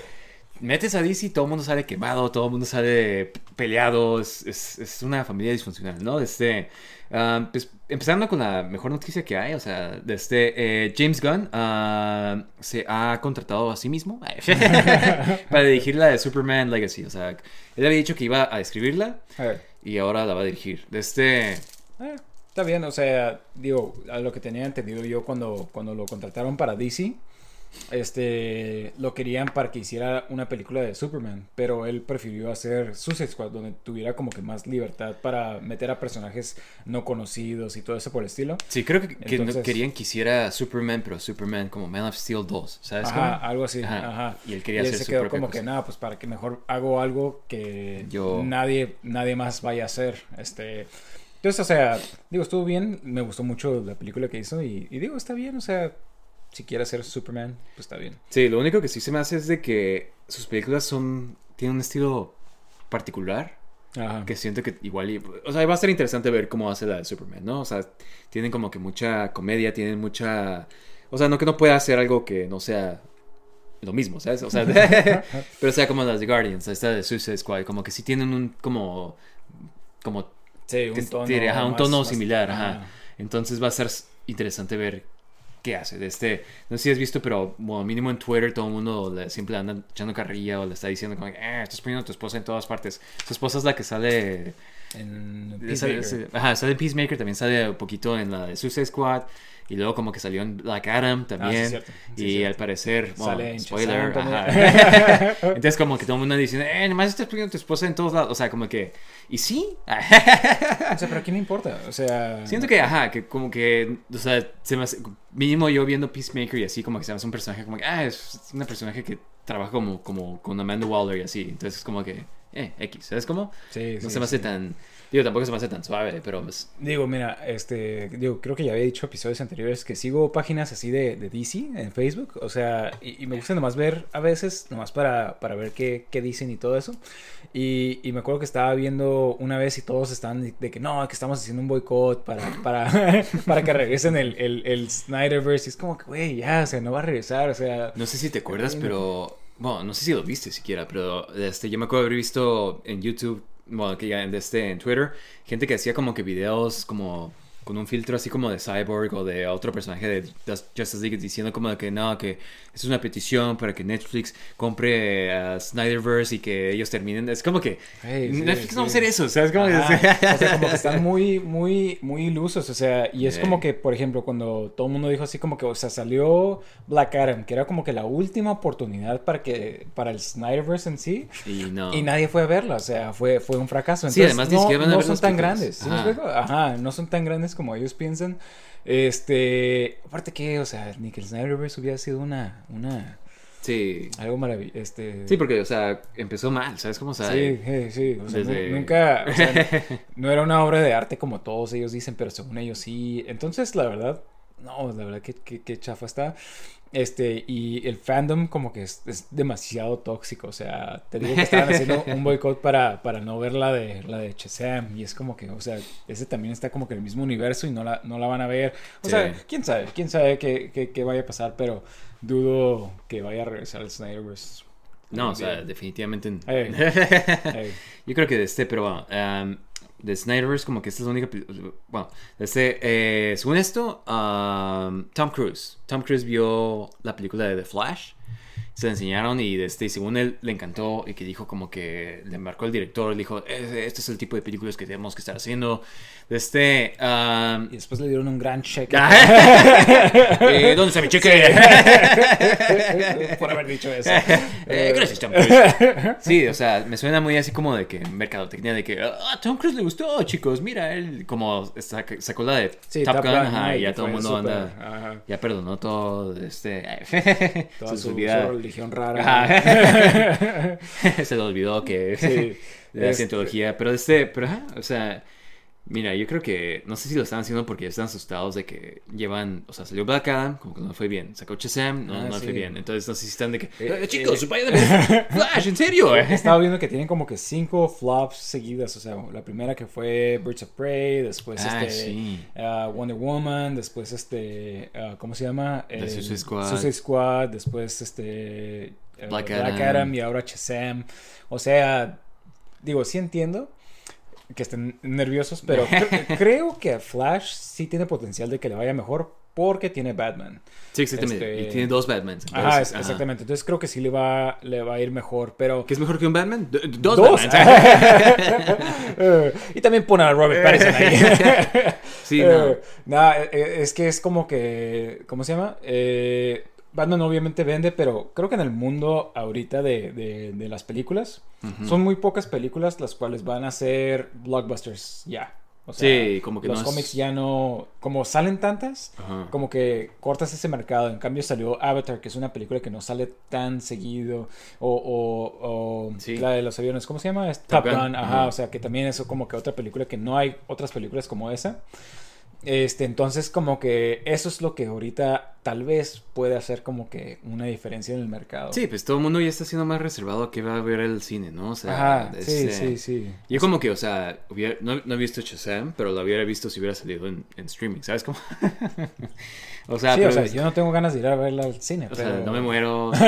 Speaker 1: metes a DC todo el mundo sale quemado, todo el mundo sale peleado, es, es- es una familia disfuncional, ¿no? Este, ah, pues, empezando con la mejor noticia que hay, o sea, desde eh, James Gunn ah, se ha contratado a sí mismo para dirigir la de Superman Legacy, o sea, él había dicho que iba a escribirla
Speaker 2: A
Speaker 1: y ahora la va a dirigir. Este,
Speaker 2: Eh, está bien, o sea, digo, a lo que tenía entendido yo cuando, cuando lo contrataron para DC, este, lo querían para que hiciera una película de Superman, pero él prefirió hacer Suicide Squad, donde tuviera como que más libertad para meter a personajes no conocidos y todo eso por el estilo.
Speaker 1: Sí, creo que, que no querían que hiciera Superman, pero Superman como Man of Steel 2, ¿sabes?
Speaker 2: Ajá,
Speaker 1: cómo?
Speaker 2: algo así.
Speaker 1: Ajá.
Speaker 2: Ajá.
Speaker 1: Y él quería hacer
Speaker 2: se quedó como
Speaker 1: cosa.
Speaker 2: que nada, pues para que mejor hago algo que
Speaker 1: Yo-
Speaker 2: nadie, nadie más vaya a hacer. Este, entonces, o sea, digo, estuvo bien, me gustó mucho la película que hizo y, y digo, está bien, o sea, si quiere hacer Superman, pues está bien.
Speaker 1: Sí, lo único que sí se me hace es de que sus películas son. tienen un estilo particular.
Speaker 2: Ajá.
Speaker 1: Que siento que igual. o sea, va a ser interesante ver cómo hace la de Superman, ¿no? O sea, tienen como que mucha comedia, tienen mucha. O sea, no que no pueda hacer algo que no sea lo mismo, ¿sabes? O sea, pero sea como las de Guardians, esta de Suicide Squad, como que sí tienen un. como. como.
Speaker 2: Sí, un tono,
Speaker 1: ajá, un tono
Speaker 2: más-
Speaker 1: similar, ajá. Entonces va a ser interesante ver qué hace. De este, no sé si has visto, pero mínimo en Twitter todo el mundo le- siempre anda echando carrilla o le está diciendo como, eh, estás poniendo a tu esposa en todas partes. Su esposa es la que sale...
Speaker 2: En
Speaker 1: sale-
Speaker 2: Peacemaker.
Speaker 1: ajá, sale en Peacemaker, también sale un poquito en la de Suicide Squad. Y luego como que salió en Black Adam también.
Speaker 2: Ah, sí, cierto. Sí,
Speaker 1: y
Speaker 2: cierto.
Speaker 1: al parecer, bueno,
Speaker 2: Sale en
Speaker 1: spoiler, ajá. Entonces como que todo el mundo dice, eh, nomás estás poniendo a tu esposa en todos lados. O sea, como que, ¿y sí?
Speaker 2: O sea, pero ¿a quién le importa? O sea...
Speaker 1: Siento que, ajá, que como que, o sea, se me hace- mínimo yo viendo Peacemaker y así, como que se me hace un personaje como que, ah, es una personaje que trabaja como, como con Amanda Waller y así, entonces es como que, eh, X, ¿sabes cómo?
Speaker 2: Sí,
Speaker 1: No
Speaker 2: sí,
Speaker 1: se me hace
Speaker 2: sí.
Speaker 1: tan, digo, tampoco se me hace tan suave, pero pues,
Speaker 2: Digo, mira, este, digo, creo que ya había dicho episodios anteriores que sigo páginas así de, de DC en Facebook, o sea, y, y me gusta nomás ver a veces, nomás para, para ver qué, qué dicen y todo eso. Y, y me acuerdo que estaba viendo una vez y todos están de, que no, que estamos haciendo un boicot para, para, para que regresen el, el, el Snyderverse. Y es como que, güey, ya, o sea, no va a regresar, o sea.
Speaker 1: no sé si te acuerdas, pero, bueno, no sé si lo viste siquiera, pero este, yo me acuerdo haber visto en YouTube, bueno, que ya en, este, en Twitter, gente que hacía como que videos como con un filtro así como de Cyborg o de otro personaje de Justice League diciendo como de que no, que es una petición para que Netflix compre a Snyderverse y que ellos terminen. Es como que
Speaker 2: Hey, sí,
Speaker 1: Netflix no va a hacer eso.
Speaker 2: O sea, como que están muy, muy, muy ilusos. O sea, y es como que, por ejemplo, cuando todo el mundo dijo así como que, o sea, salió Black Adam, que era como que la última oportunidad para que, para el Snyderverse en sí.
Speaker 1: Y no.
Speaker 2: Y nadie fue a verla, o sea, fue, fue un fracaso.
Speaker 1: Sí, además ni
Speaker 2: no,
Speaker 1: siquiera van a
Speaker 2: no son tan
Speaker 1: películas.
Speaker 2: grandes. ¿sí?
Speaker 1: Ajá,
Speaker 2: no son tan grandes como ellos piensan. Este, aparte que, o sea, ni que el Snyderverse hubiera sido una, una,
Speaker 1: Sí.
Speaker 2: algo maravilloso. Este,
Speaker 1: Sí, porque, o sea, empezó mal, ¿sabes cómo? Sea,
Speaker 2: Sí, sí, sí. O sea, nu-
Speaker 1: desde-
Speaker 2: nunca. o sea, no era una obra de arte como todos ellos dicen, pero según ellos sí. Entonces, la verdad, no, la verdad que, que, que chafa está. Este, y el fandom como que es, es demasiado tóxico. O sea, te digo que estaban haciendo un boicot para, para no ver la de, la de Shazam. Y es como que, o sea, ese también está como que en el mismo universo y no la, no la van a ver. O
Speaker 1: Sí.
Speaker 2: sea, quién sabe, quién sabe qué, qué, qué vaya a pasar, pero dudo que vaya a regresar el Snyderverse.
Speaker 1: No, o sea, definitivamente.
Speaker 2: Ey. Ey.
Speaker 1: Yo creo que de este, pero bueno, um, de Snyderverse, como que esta es la única. Bueno, este, eh, según esto, um, Tom Cruise. Tom Cruise vio la película de The Flash. Se la enseñaron y, este, y según él le encantó y que dijo como que le marcó el director, dijo, "Eh, este es el tipo de películas que tenemos que estar haciendo. Este, um,
Speaker 2: Y después le dieron un gran cheque.
Speaker 1: eh, ¿Dónde está mi cheque?
Speaker 2: por haber dicho eso.
Speaker 1: Eh, gracias, Tom Cruise. Sí, o sea, me suena muy así como de que mercadotecnia, de que ah, Tom Cruise le gustó, chicos, mira, él como sac- sacó la de
Speaker 2: Sí,
Speaker 1: Top,
Speaker 2: Top
Speaker 1: Gun,
Speaker 2: Gun,
Speaker 1: ajá,
Speaker 2: ¿no?
Speaker 1: y ya todo el mundo anda,
Speaker 2: ajá.
Speaker 1: ya perdonó todo, este,
Speaker 2: Toda su,
Speaker 1: les olvida-
Speaker 2: su religión rara.
Speaker 1: Se le olvidó que
Speaker 2: Sí,
Speaker 1: de la
Speaker 2: este-
Speaker 1: cientología, pero este, pero ajá, o sea, mira, yo creo que, no sé si lo están haciendo porque están asustados de que llevan, o sea, salió Black Adam, como que no fue bien, sacó Shazam, no,
Speaker 2: Ah,
Speaker 1: no
Speaker 2: sí.
Speaker 1: fue bien, entonces no sé si están de que,
Speaker 2: Eh,
Speaker 1: "Eh, chicos,
Speaker 2: eh,
Speaker 1: vayan ver Flash, en serio,
Speaker 2: Estaba viendo que tienen como que cinco flops seguidas. O sea, la primera que fue Birds of Prey, después
Speaker 1: Ah,
Speaker 2: este,
Speaker 1: sí.
Speaker 2: ah, Wonder Woman, después este, ah, ¿cómo se llama?
Speaker 1: The Suicide Squad.
Speaker 2: Suicide Squad, después este, eh,
Speaker 1: Black
Speaker 2: Black,
Speaker 1: Adam.
Speaker 2: Adam. y ahora Shazam. O sea, digo, sí entiendo que estén nerviosos, pero cre- creo que Flash sí tiene potencial de que le vaya mejor porque tiene Batman.
Speaker 1: Sí, exactamente.
Speaker 2: Este-
Speaker 1: Y tiene dos Batmans.
Speaker 2: Ajá,
Speaker 1: entonces,
Speaker 2: es-
Speaker 1: ajá.
Speaker 2: exactamente. Entonces creo que sí le va, le va a ir mejor, pero...
Speaker 1: ¿Qué es mejor que un Batman? Dos,
Speaker 2: Dos.
Speaker 1: Batmans.
Speaker 2: Eh, y también pone a Robert Pattinson ahí.
Speaker 1: sí, no.
Speaker 2: Eh, nada, eh, eh, es que es como que. ¿Cómo se llama? Eh, Batman obviamente vende, pero creo que en el mundo ahorita de, de, de las películas, son muy pocas películas las cuales van a ser blockbusters ya. O sea,
Speaker 1: Sí, como que
Speaker 2: los
Speaker 1: no es-
Speaker 2: cómics ya no, como salen tantas,
Speaker 1: Ajá.
Speaker 2: como que cortas ese mercado. En cambio salió Avatar, que es una película que no sale tan seguido, o, o, o
Speaker 1: Sí.
Speaker 2: la de los aviones, ¿cómo se llama? Es
Speaker 1: Top
Speaker 2: Top
Speaker 1: Gun,
Speaker 2: Gun, ajá,
Speaker 1: ajá.
Speaker 2: o sea, que también es como que otra película que no hay otras películas como esa. Este, entonces como que eso es lo que ahorita tal vez puede hacer como que una diferencia en el mercado.
Speaker 1: Sí, pues todo el mundo ya está siendo más reservado a que va a ver el cine, ¿no? O sea,
Speaker 2: Ajá, sí, sí, sí.
Speaker 1: Yo como que, o sea, hubiera- no, no he visto Shazam, pero lo hubiera visto si hubiera salido en, en streaming, ¿sabes cómo? o sea,
Speaker 2: sí,
Speaker 1: pero
Speaker 2: o sea, yo no tengo ganas de ir a verla al cine,
Speaker 1: o
Speaker 2: pero...
Speaker 1: sea, no me muero.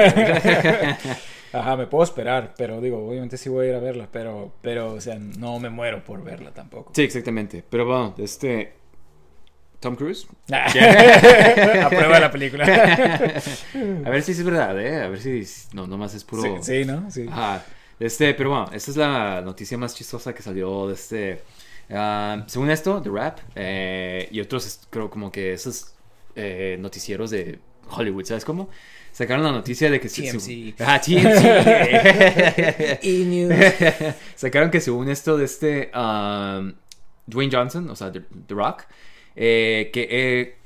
Speaker 2: Ajá, me puedo esperar, pero digo, obviamente sí voy a ir a verla, pero, pero, o sea, no me muero por verla tampoco.
Speaker 1: sí, exactamente. Pero bueno, este... Tom Cruise.
Speaker 2: Aprueba la película.
Speaker 1: A ver si es verdad, ¿eh? A ver si... No, nomás es puro...
Speaker 2: sí, sí, ¿no? Sí.
Speaker 1: Ajá. Este, pero bueno, esta es la noticia más chistosa que salió de este. ah, según esto, The Rap eh, y otros, creo como que esos eh, noticieros de Hollywood, ¿sabes cómo? Sacaron la noticia de que. se-
Speaker 2: TMZ.
Speaker 1: se- Ajá, TMZ.
Speaker 2: E-News.
Speaker 1: Sacaron que según esto de este. um, Dwayne Johnson, o sea, The, The Rock, eh, que, eh,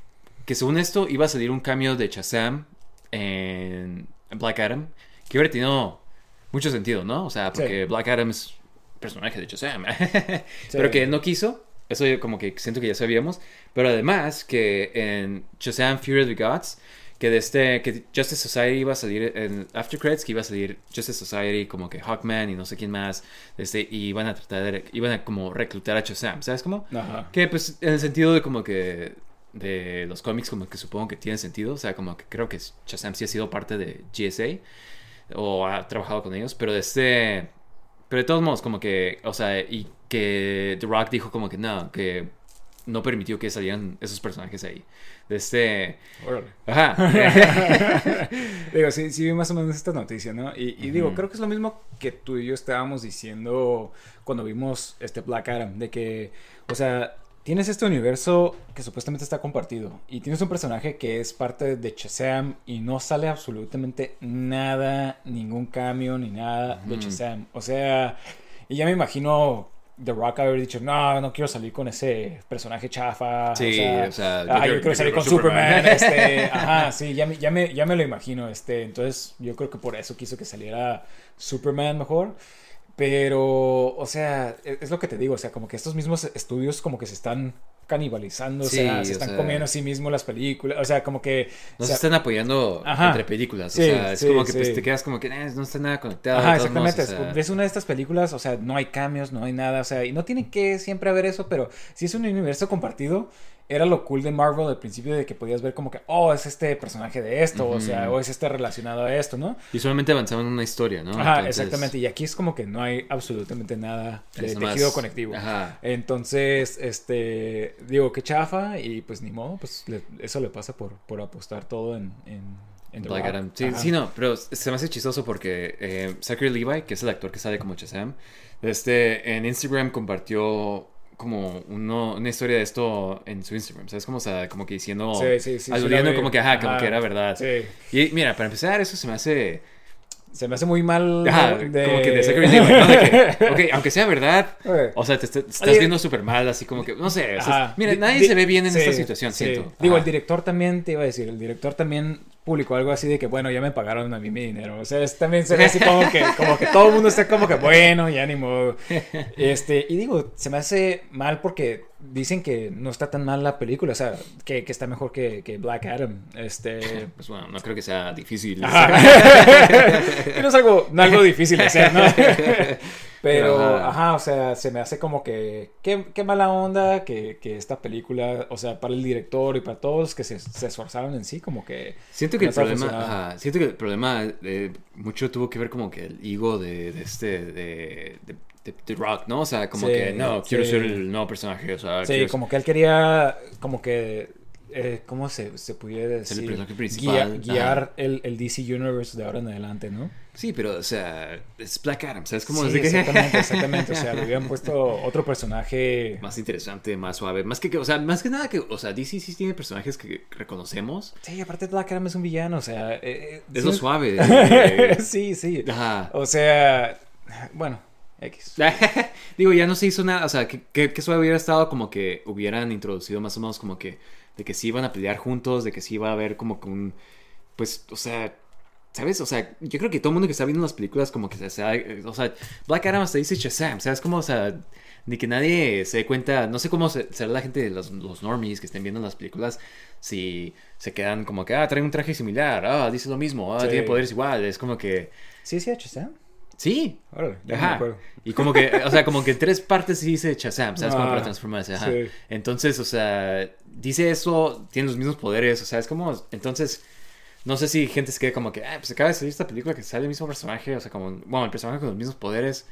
Speaker 1: que según esto iba a salir un cambio de Shazam en, Black Adam, que hubiera tenido mucho sentido, ¿no? O sea, porque
Speaker 2: Sí.
Speaker 1: Black Adam es personaje de Shazam, pero que no quiso. Eso yo como que siento que ya sabíamos. Pero además que en Shazam Fury of the Gods, que de este, que Justice Society iba a salir en After Credits, que iba a salir Justice Society como que Hawkman y no sé quién más, este, y iban a tratar de, iban a como reclutar a Shazam, ¿sabes cómo?
Speaker 2: Ajá.
Speaker 1: Que pues en el sentido de como que de los cómics como que supongo que tiene sentido, o sea, como que creo que Shazam sí ha sido parte de GSA o ha trabajado con ellos, pero de este pero de todos modos como que, o sea, y que The Rock dijo como que no, que no permitió que salieran esos personajes ahí. De este
Speaker 2: Órale.
Speaker 1: Ajá.
Speaker 2: Digo, sí, sí vi más o menos esta noticia, ¿no? Y, y digo, creo que es lo mismo que tú y yo estábamos diciendo cuando vimos este Black Adam, de que, o sea, tienes este universo que supuestamente está compartido y tienes un personaje que es parte de Shazam y no sale absolutamente nada, ningún cambio ni nada de Shazam. O sea, y ya me imagino The Rock haber dicho, no, no quiero salir con ese personaje chafa.
Speaker 1: Sí, o sea, yo
Speaker 2: ah,
Speaker 1: quiero-
Speaker 2: yo quiero salir con Superman.
Speaker 1: Superman.
Speaker 2: este, ajá, sí, ya me, ya, me, ya me lo imagino. Este, entonces, yo creo que por eso quiso que saliera Superman mejor. Pero, o sea, e- es lo que te digo, o sea, como que estos mismos estudios como que se están canibalizando,
Speaker 1: Sí,
Speaker 2: o sea, se están
Speaker 1: sea-
Speaker 2: comiendo a sí mismos las películas, o sea, como que...
Speaker 1: No
Speaker 2: o
Speaker 1: se están apoyando
Speaker 2: Ajá.
Speaker 1: entre películas.
Speaker 2: Sí,
Speaker 1: o sea, es
Speaker 2: sí,
Speaker 1: como que pues, te quedas como que eh, no está nada conectado.
Speaker 2: Ajá,
Speaker 1: modos,
Speaker 2: exactamente.
Speaker 1: o sea,
Speaker 2: Ves una de estas películas, o sea, no hay cambios, no hay nada, o sea, y no tiene que siempre haber eso, pero si es un universo compartido, era lo cool de Marvel al principio de que podías ver como que, oh, es este personaje de esto, o sea, o es este relacionado a esto, ¿no?
Speaker 1: Y solamente avanzaban en una historia, ¿no?
Speaker 2: Ajá,
Speaker 1: Entonces,
Speaker 2: exactamente. Y aquí es como que no hay absolutamente nada de
Speaker 1: Es
Speaker 2: tejido conectivo.
Speaker 1: Ajá.
Speaker 2: Entonces, este, digo, qué chafa y pues ni modo, pues le- eso le pasa por, por apostar todo en, en,
Speaker 1: Black
Speaker 2: Rock.
Speaker 1: Adam. Sí,
Speaker 2: Ajá.
Speaker 1: sí, no, pero se me hace chistoso porque eh, Zachary Levi, que es el actor que sale como Shazam, este, en Instagram compartió como uno- una historia de esto en su Instagram, ¿sabes? Como, o sea, como que diciendo,
Speaker 2: Sí, sí, sí, sí,
Speaker 1: aludiendo como que, ajá, como
Speaker 2: Ajá.
Speaker 1: que era verdad. Y mira, para empezar, eso se me hace...
Speaker 2: Se me hace muy mal.
Speaker 1: Ajá,
Speaker 2: de-
Speaker 1: como que de Zachary Levi, ¿no? De que, ok, aunque sea verdad, o sea, te, te- estás
Speaker 2: Oye.
Speaker 1: viendo súper mal, así como que, no sé, o sea, mira,
Speaker 2: Di-
Speaker 1: nadie
Speaker 2: di-
Speaker 1: se ve bien en esta situación, siento.
Speaker 2: Digo, el director también, te iba a decir, el director también publicó algo así de que, bueno, ya me pagaron a mí mi dinero. O sea, es, también se ve así como que, como que todo el mundo está como que, bueno, ya ni modo. Este, y digo, se me hace mal porque dicen que no está tan mal la película, o sea, que, que está mejor que, que Black Adam. Este.
Speaker 1: Pues bueno, no creo que sea difícil.
Speaker 2: No es algo, no algo difícil hacer, ¿no? Pero,
Speaker 1: Ajá.
Speaker 2: ajá, o sea, se me hace como que, qué, qué mala onda que, que esta película, o sea, para el director y para todos los que se, se esforzaron en sí, como que...
Speaker 1: Siento que
Speaker 2: no
Speaker 1: el problema, ajá, siento que el problema eh, mucho tuvo que ver como que el ego de, de este, de, de, Rock, ¿no? O sea, como
Speaker 2: Sí,
Speaker 1: que no, quiero
Speaker 2: sí.
Speaker 1: ser el nuevo personaje, o sea,
Speaker 2: Sí, como que él quería, como que eh, ¿cómo se, se pudiera decir?
Speaker 1: personaje
Speaker 2: guiar el, el DC Universe de ahora en adelante, ¿no?
Speaker 1: Sí, pero, o sea, es Black Adam, ¿sabes cómo?
Speaker 2: Sí,
Speaker 1: que-
Speaker 2: exactamente, exactamente. O sea, le hubieran puesto otro personaje.
Speaker 1: más interesante, más suave. Más que, que, o sea, más que nada que, o sea, DC sí tiene personajes que reconocemos.
Speaker 2: Sí, aparte Black Adam es un villano, o sea. eh,
Speaker 1: Es
Speaker 2: sí-
Speaker 1: lo suave. eh,
Speaker 2: sí, sí.
Speaker 1: Ajá.
Speaker 2: O sea, bueno, X.
Speaker 1: Digo, ya no se hizo nada, o sea, que, que, que suave hubiera estado como que hubieran introducido más o menos como que, de que sí iban a pelear juntos, de que sí iba a haber como que un, pues, o sea, ¿sabes? O sea, yo creo que todo el mundo que está viendo las películas como que se, se- o sea, Black Adam hasta dice Shazam, ¿sabes? Como, o sea, ni que nadie se dé cuenta, no sé cómo se- será la gente, los, los normies que estén viendo las películas, si se quedan como que, ah, trae un traje similar, ah, dice lo mismo, ah,
Speaker 2: Sí.
Speaker 1: tiene poderes iguales, es como que,
Speaker 2: Sí, sí, Shazam.
Speaker 1: sí,
Speaker 2: Órale, ya no me
Speaker 1: Ajá. Y como que, o sea, como que en tres partes sí dice Shazam, ¿sabes? Como
Speaker 2: Ah,
Speaker 1: para transformarse, ajá.
Speaker 2: sí.
Speaker 1: Entonces, o sea, dice eso, tiene los mismos poderes, o sea, es como, entonces, no sé si gente se quede como que, ah, pues acaba de salir esta película que sale el mismo personaje, o sea, como, bueno, el personaje con los mismos poderes,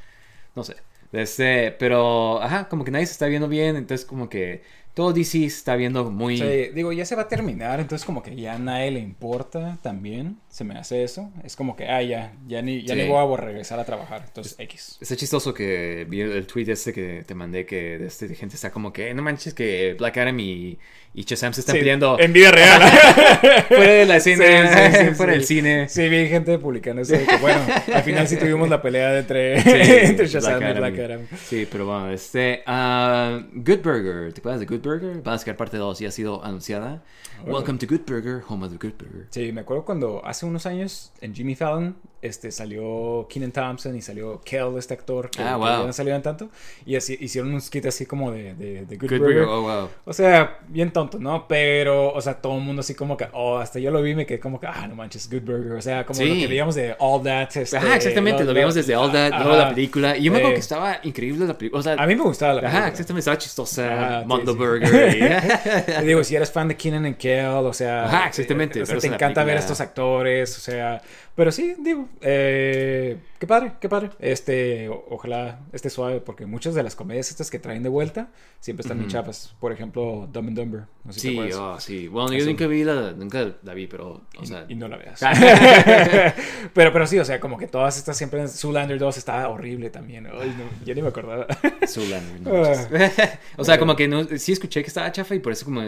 Speaker 1: no sé. Este, pero, ajá, como que nadie se está viendo bien, entonces como que todo DC está viendo muy...
Speaker 2: Digo, ya se va a terminar, entonces como que ya a nadie le importa también, se me hace eso. Es como que, ah, ya, ya ni, ya
Speaker 1: Sí.
Speaker 2: ni voy a regresar a trabajar, entonces X.
Speaker 1: Está chistoso que vi el tweet este que te mandé que de este gente está como que "Eh, no manches que Black Adam y, y Shazam se están
Speaker 2: Sí,
Speaker 1: peleando
Speaker 2: En vida real.
Speaker 1: fuera de la escena,
Speaker 2: Sí,
Speaker 1: fuera del cine.
Speaker 2: Sí, vi gente publicando eso de que, bueno, al final sí tuvimos la pelea entre, entre Shazam
Speaker 1: Black
Speaker 2: y Black
Speaker 1: Adam. Sí, pero bueno, este ah, Good Burger, ¿te acuerdas de Good Burger? Va a sacar parte 2 y ha sido anunciada. Welcome to Good Burger, home of the Good Burger.
Speaker 2: Sí, me acuerdo cuando hace unos años en Jimmy Fallon este, salió Keenan Thompson y salió Kel, este actor que,
Speaker 1: Ah,
Speaker 2: que
Speaker 1: wow.
Speaker 2: ya no salieron tanto. Y así, hicieron un skit así como de, de, de Good,
Speaker 1: Good
Speaker 2: Burger.
Speaker 1: Burger, oh wow.
Speaker 2: O sea, bien tonto, ¿no? Pero, o sea, todo el mundo así como que, oh, hasta yo lo vi me quedé como que, ah, no manches, Good Burger. O sea, como
Speaker 1: Sí.
Speaker 2: lo que veíamos de All That. este,
Speaker 1: Ajá, exactamente, lo, vimos desde All That, luego la
Speaker 2: ajá.
Speaker 1: película. Y yo me acuerdo
Speaker 2: Eh,
Speaker 1: que estaba increíble la película. O sea,
Speaker 2: A mí me gustaba la
Speaker 1: Ajá,
Speaker 2: película.
Speaker 1: exactamente, estaba chistosa.
Speaker 2: Ajá, sí,
Speaker 1: Mondo
Speaker 2: sí.
Speaker 1: Burger. y-
Speaker 2: Te digo, si eres fan de Keenan y Kel, o sea,
Speaker 1: Ajá, exactamente,
Speaker 2: eh, o sea, te encanta ver
Speaker 1: película-
Speaker 2: estos actores, o sea, pero sí, digo, eh, qué padre, qué padre. Este, o- ojalá esté suave, porque muchas de las comedias estas que traen de vuelta siempre están bien chapas. Por ejemplo, Dumb and Dumber. No sé
Speaker 1: Sí, oh, sí. Bueno, yo nunca vi la, nunca la vi, pero, o sea,
Speaker 2: y no la veas. pero, pero sí, o sea, como que todas estas siempre. Zoolander 2 está horrible también. Ay, no, ya ni me acordaba.
Speaker 1: Zoolander, no
Speaker 2: Ah.
Speaker 1: o sea, como que no, sí escuché que estaba chafa y por eso como,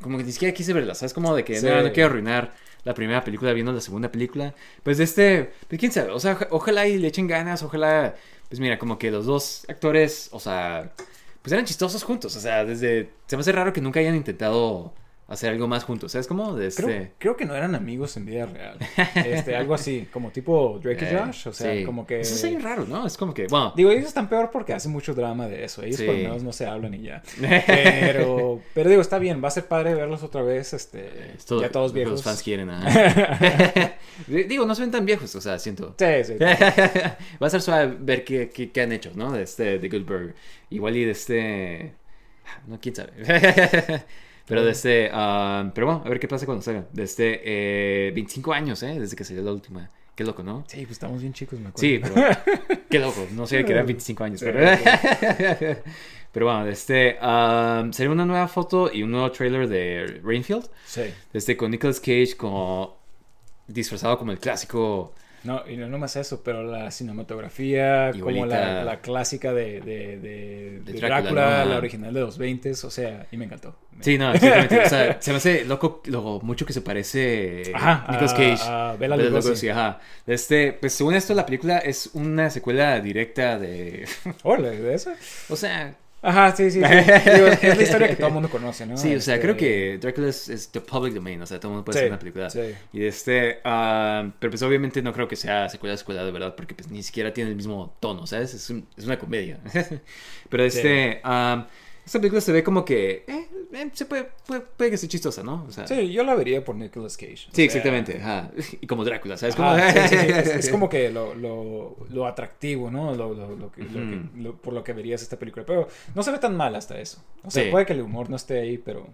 Speaker 1: como que ni siquiera quise verla, ¿sabes? Como de que
Speaker 2: Sí.
Speaker 1: no, no quiero arruinar la primera película viendo la segunda película. Pues este, pues quién sabe, o sea, oja- ojalá y le echen ganas, ojalá, pues mira, como que los dos actores, o sea, pues eran chistosos juntos, o sea, desde, se me hace raro que nunca hayan intentado hacer algo más juntos, ¿sabes? Como de este...
Speaker 2: Creo, creo que no eran amigos en vida real. Este, algo así, como tipo Drake y
Speaker 1: eh,
Speaker 2: Josh. O sea,
Speaker 1: sí.
Speaker 2: como que.
Speaker 1: Eso es bien raro, ¿no? Es como que, bueno...
Speaker 2: Digo, ellos están peor porque hacen mucho drama de eso. Ellos
Speaker 1: Sí.
Speaker 2: por lo menos no se hablan y ya. Pero, pero digo, está bien. Va a ser padre verlos otra vez. Este,
Speaker 1: es todo
Speaker 2: ya todos viejos.
Speaker 1: Los fans quieren, ajá. Digo, no se ven tan viejos, o sea, siento.
Speaker 2: Sí, sí.
Speaker 1: Va a ser suave ver qué, qué, qué han hecho, ¿no? De este, de Good Burger. Igual y de este... No, quién sabe. Pero de este... ah, pero bueno, a ver qué pasa cuando salga. De este... Eh, 25 años, ¿eh? Desde que salió la última. Qué loco, ¿no?
Speaker 2: Sí, pues estamos bien chicos, me acuerdo.
Speaker 1: Sí, pero... Qué loco. No sé que eran 25 años, pero... pero bueno, de este... ah, salió una nueva foto y un nuevo trailer de Rainfield.
Speaker 2: Sí.
Speaker 1: Este con Nicolas Cage como disfrazado como el clásico.
Speaker 2: No, y no nomás eso, pero la cinematografía, como la, la clásica de, de, de, de
Speaker 1: Drácula,
Speaker 2: Drácula,
Speaker 1: ¿no?
Speaker 2: la original de los 20 o sea, y me encantó.
Speaker 1: Sí, no, exactamente. O sea, se me hace loco lo mucho que se parece
Speaker 2: Ajá,
Speaker 1: Nicolas
Speaker 2: a-
Speaker 1: Cage.
Speaker 2: a Bela Lugosi.
Speaker 1: ajá. Este, pues según esto, la película es una secuela directa de.
Speaker 2: Órale, ¿de eso?
Speaker 1: o sea.
Speaker 2: Ajá, sí, sí. sí. Digo, es la historia que todo el mundo conoce, ¿no?
Speaker 1: Sí, o sea,
Speaker 2: Este,
Speaker 1: creo que Dracula es, es the public domain, o sea, todo el mundo puede
Speaker 2: Sí,
Speaker 1: hacer una película.
Speaker 2: sí.
Speaker 1: Y este, ah, pero pues obviamente no creo que sea secuela de secuela de verdad, porque pues ni siquiera tiene el mismo tono, ¿sabes? Es, un- es una comedia. pero este, ah, esta película se ve como que, eh, eh, se puede, puede, puede que sea chistosa, ¿no? O sea,
Speaker 2: Sí, yo la vería por Nicolas Cage.
Speaker 1: sí, exactamente, ajá. Y como Drácula, ¿sabes?
Speaker 2: ajá,
Speaker 1: Como-
Speaker 2: sí, sí, sí, Es, es como que lo, lo, lo atractivo, ¿no? Lo, lo, lo que, lo que- por lo que verías esta película. Pero no se ve tan mal hasta eso. O sea, puede que el humor no esté ahí, pero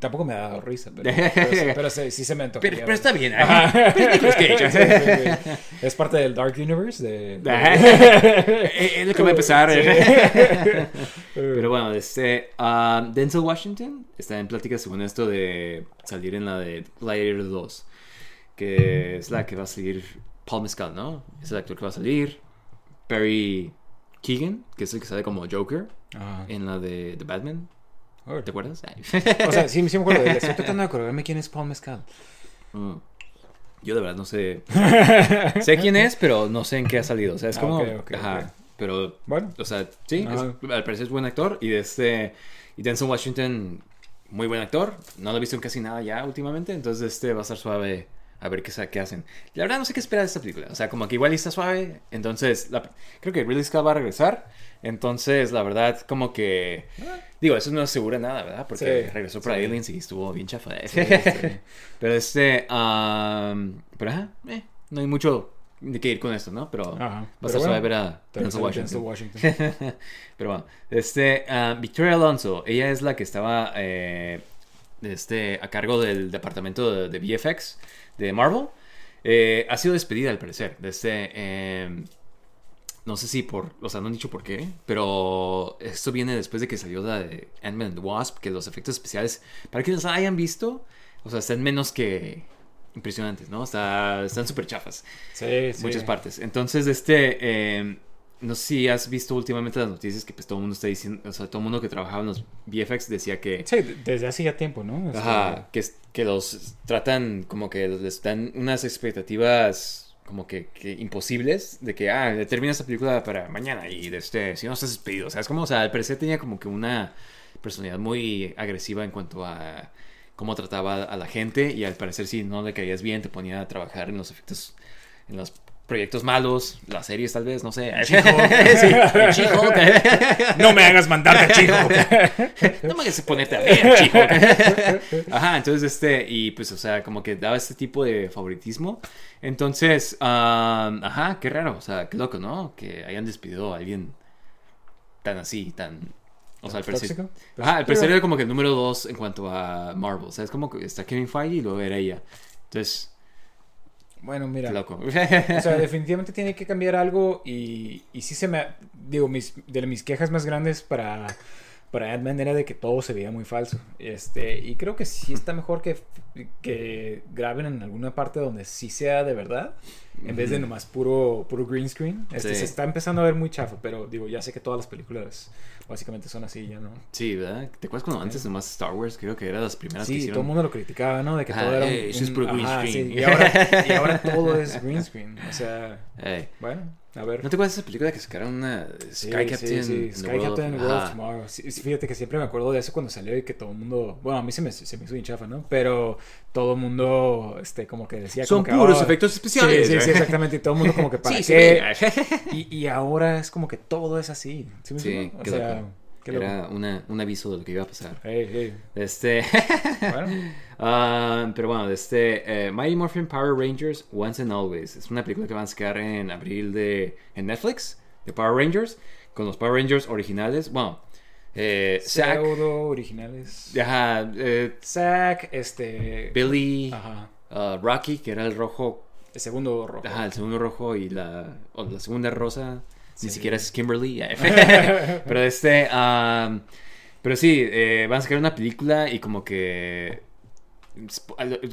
Speaker 2: tampoco me ha dado risa. Pero, pero, sí- pero sí, sí se me antojaría
Speaker 1: Pero, está bien, ¿eh? Pero es Cage.
Speaker 2: Sí. Es parte del Dark Universe de... de-.
Speaker 1: Es lo que va a empezar. Pero bueno, este, ah, Denzel Washington está en pláticas según esto de salir en la de Gladiator 2, que es la que va a salir Paul Mescal, ¿no? Es el actor que va a salir. Perry Keegan, que es el que sale como Joker en la de The Batman. ¿Te acuerdas?
Speaker 2: O sea, sí, sí me acuerdo. Estoy tratando de acordarme quién es Paul Mescal.
Speaker 1: Mm. Yo de verdad no sé. sé quién es, pero no sé en qué ha salido. O sea, es
Speaker 2: Ah,
Speaker 1: como. ajá. Pero.
Speaker 2: Bueno.
Speaker 1: O sea, sí, es- al parecer es buen actor. Y de este. Y Denzel Washington, muy buen actor. No lo he visto en casi nada ya últimamente. Entonces, este va a estar suave a ver qué, qué hacen. La verdad, no sé qué esperar de esta película. O sea, como que igual está suave. Entonces, la- creo que Ridley Scott va a regresar. Entonces, la verdad, como que. Digo, eso no asegura nada, ¿verdad? Porque
Speaker 2: Sí,
Speaker 1: regresó para
Speaker 2: sí.
Speaker 1: Aliens y estuvo bien chafa.
Speaker 2: sí.
Speaker 1: pero este. am, pero ajá, eh, no hay mucho de qué ir con esto, ¿no? Pero
Speaker 2: Ajá.
Speaker 1: va a
Speaker 2: bueno,
Speaker 1: ver a Denzel Washington.
Speaker 2: Washington.
Speaker 1: Pero bueno, este, ah, Victoria Alonso, ella es la que estaba eh, este, a cargo del departamento de, de VFX de Marvel. Eh, ha sido despedida al parecer. De este, eh, no sé si por, o sea, no han dicho por qué, pero esto viene después de que salió la de Ant-Man and the Wasp, que los efectos especiales, para quienes la hayan visto, o sea, están menos que impresionantes, ¿no? Está, están súper chafas
Speaker 2: Sí, sí.
Speaker 1: muchas partes. Entonces, este, eh, no sé si has visto últimamente las noticias que pues todo el mundo está diciendo, o sea, todo el mundo que trabajaba en los VFX decía que,
Speaker 2: Sí, de- desde hace ya tiempo, ¿no? Este,
Speaker 1: ajá, que, que los tratan como que les dan unas expectativas como que, que imposibles de que, ah, termina esta película para mañana y de este, si no estás despedido, o sea, es como, o sea, al parecer tenía como que una personalidad muy agresiva en cuanto a cómo trataba a la gente y al parecer si no le caías bien te ponía a trabajar en los efectos, en los proyectos malos, las series tal vez, no sé. Sí, en She-Hulk.
Speaker 2: No me hagas mandarte a Chico.
Speaker 1: No me hagas ponerte a ver, She-Hulk. Ajá, entonces este, y pues, o sea, como que daba este tipo de favoritismo. Entonces, ah, ajá, qué raro, o sea, qué loco, ¿no? Que hayan despedido a alguien tan así, tan... O sea, al parecer... Ajá, al parecer era como que el número dos en cuanto a Marvel. O sea, es como que está Kevin Feige y luego era ella. Entonces,
Speaker 2: Bueno, mira.
Speaker 1: loco.
Speaker 2: O sea, definitivamente tiene que cambiar algo y, y sí se me... Digo, mis, de mis quejas más grandes para, para Ant-Man era de que todo se veía muy falso. Este, y creo que sí está mejor que, que graben en alguna parte donde sí sea de verdad, en vez de nomás puro, puro green screen. Este,
Speaker 1: Sí.
Speaker 2: Se está empezando a ver muy chafa, pero digo, ya sé que todas las películas básicamente son así, ya no.
Speaker 1: Sí, ¿verdad? ¿Te acuerdas cuando antes nomás Star Wars creo que era de las primeras que
Speaker 2: Sí,
Speaker 1: hicieron?
Speaker 2: todo el mundo lo criticaba, ¿no? De que
Speaker 1: Ajá,
Speaker 2: todo era un,
Speaker 1: eh, eso es
Speaker 2: un-
Speaker 1: puro green
Speaker 2: ajá,
Speaker 1: screen.
Speaker 2: sí, y, ahora, y ahora todo es green screen. O sea, bueno, a ver.
Speaker 1: ¿No te acuerdas de esa película que sacaron una
Speaker 2: Sí,
Speaker 1: Sky
Speaker 2: sí,
Speaker 1: Captain?
Speaker 2: sí,
Speaker 1: the
Speaker 2: Sky
Speaker 1: World of-
Speaker 2: Captain World
Speaker 1: Ajá.
Speaker 2: of Tomorrow. Sí, sí, fíjate que siempre me acuerdo de eso cuando salió y que todo el mundo, bueno, a mí se me, se me hizo bien chafa, ¿no? Pero todo el mundo, este, como que decía
Speaker 1: Son
Speaker 2: como que,
Speaker 1: puros
Speaker 2: "Oh".
Speaker 1: efectos especiales.
Speaker 2: Sí, sí, sí, exactamente. Y todo el mundo como que para
Speaker 1: Sí,
Speaker 2: qué.
Speaker 1: sí,
Speaker 2: Y, y ahora es como que todo es así. ¿Sí
Speaker 1: Sí?
Speaker 2: O sea.
Speaker 1: Era una, un aviso de lo que iba a pasar.
Speaker 2: Hey, hey.
Speaker 1: Este.
Speaker 2: Bueno,
Speaker 1: Ah, pero bueno, este. eh, Mighty Morphin Power Rangers Once and Always. Es una película que van a sacar en abril de, en Netflix. De Power Rangers. Con los Power Rangers originales. Bueno. Eh, Zack.
Speaker 2: pseudo originales.
Speaker 1: Ajá. eh,
Speaker 2: Zack, este.
Speaker 1: Billy.
Speaker 2: Ajá.
Speaker 1: ah, Rocky, que era el rojo.
Speaker 2: El segundo rojo.
Speaker 1: Ajá, el segundo rojo y la, o la segunda rosa. Ni siquiera es Kimberly. pero este. ah, pero sí, eh, van a sacar una película y como que.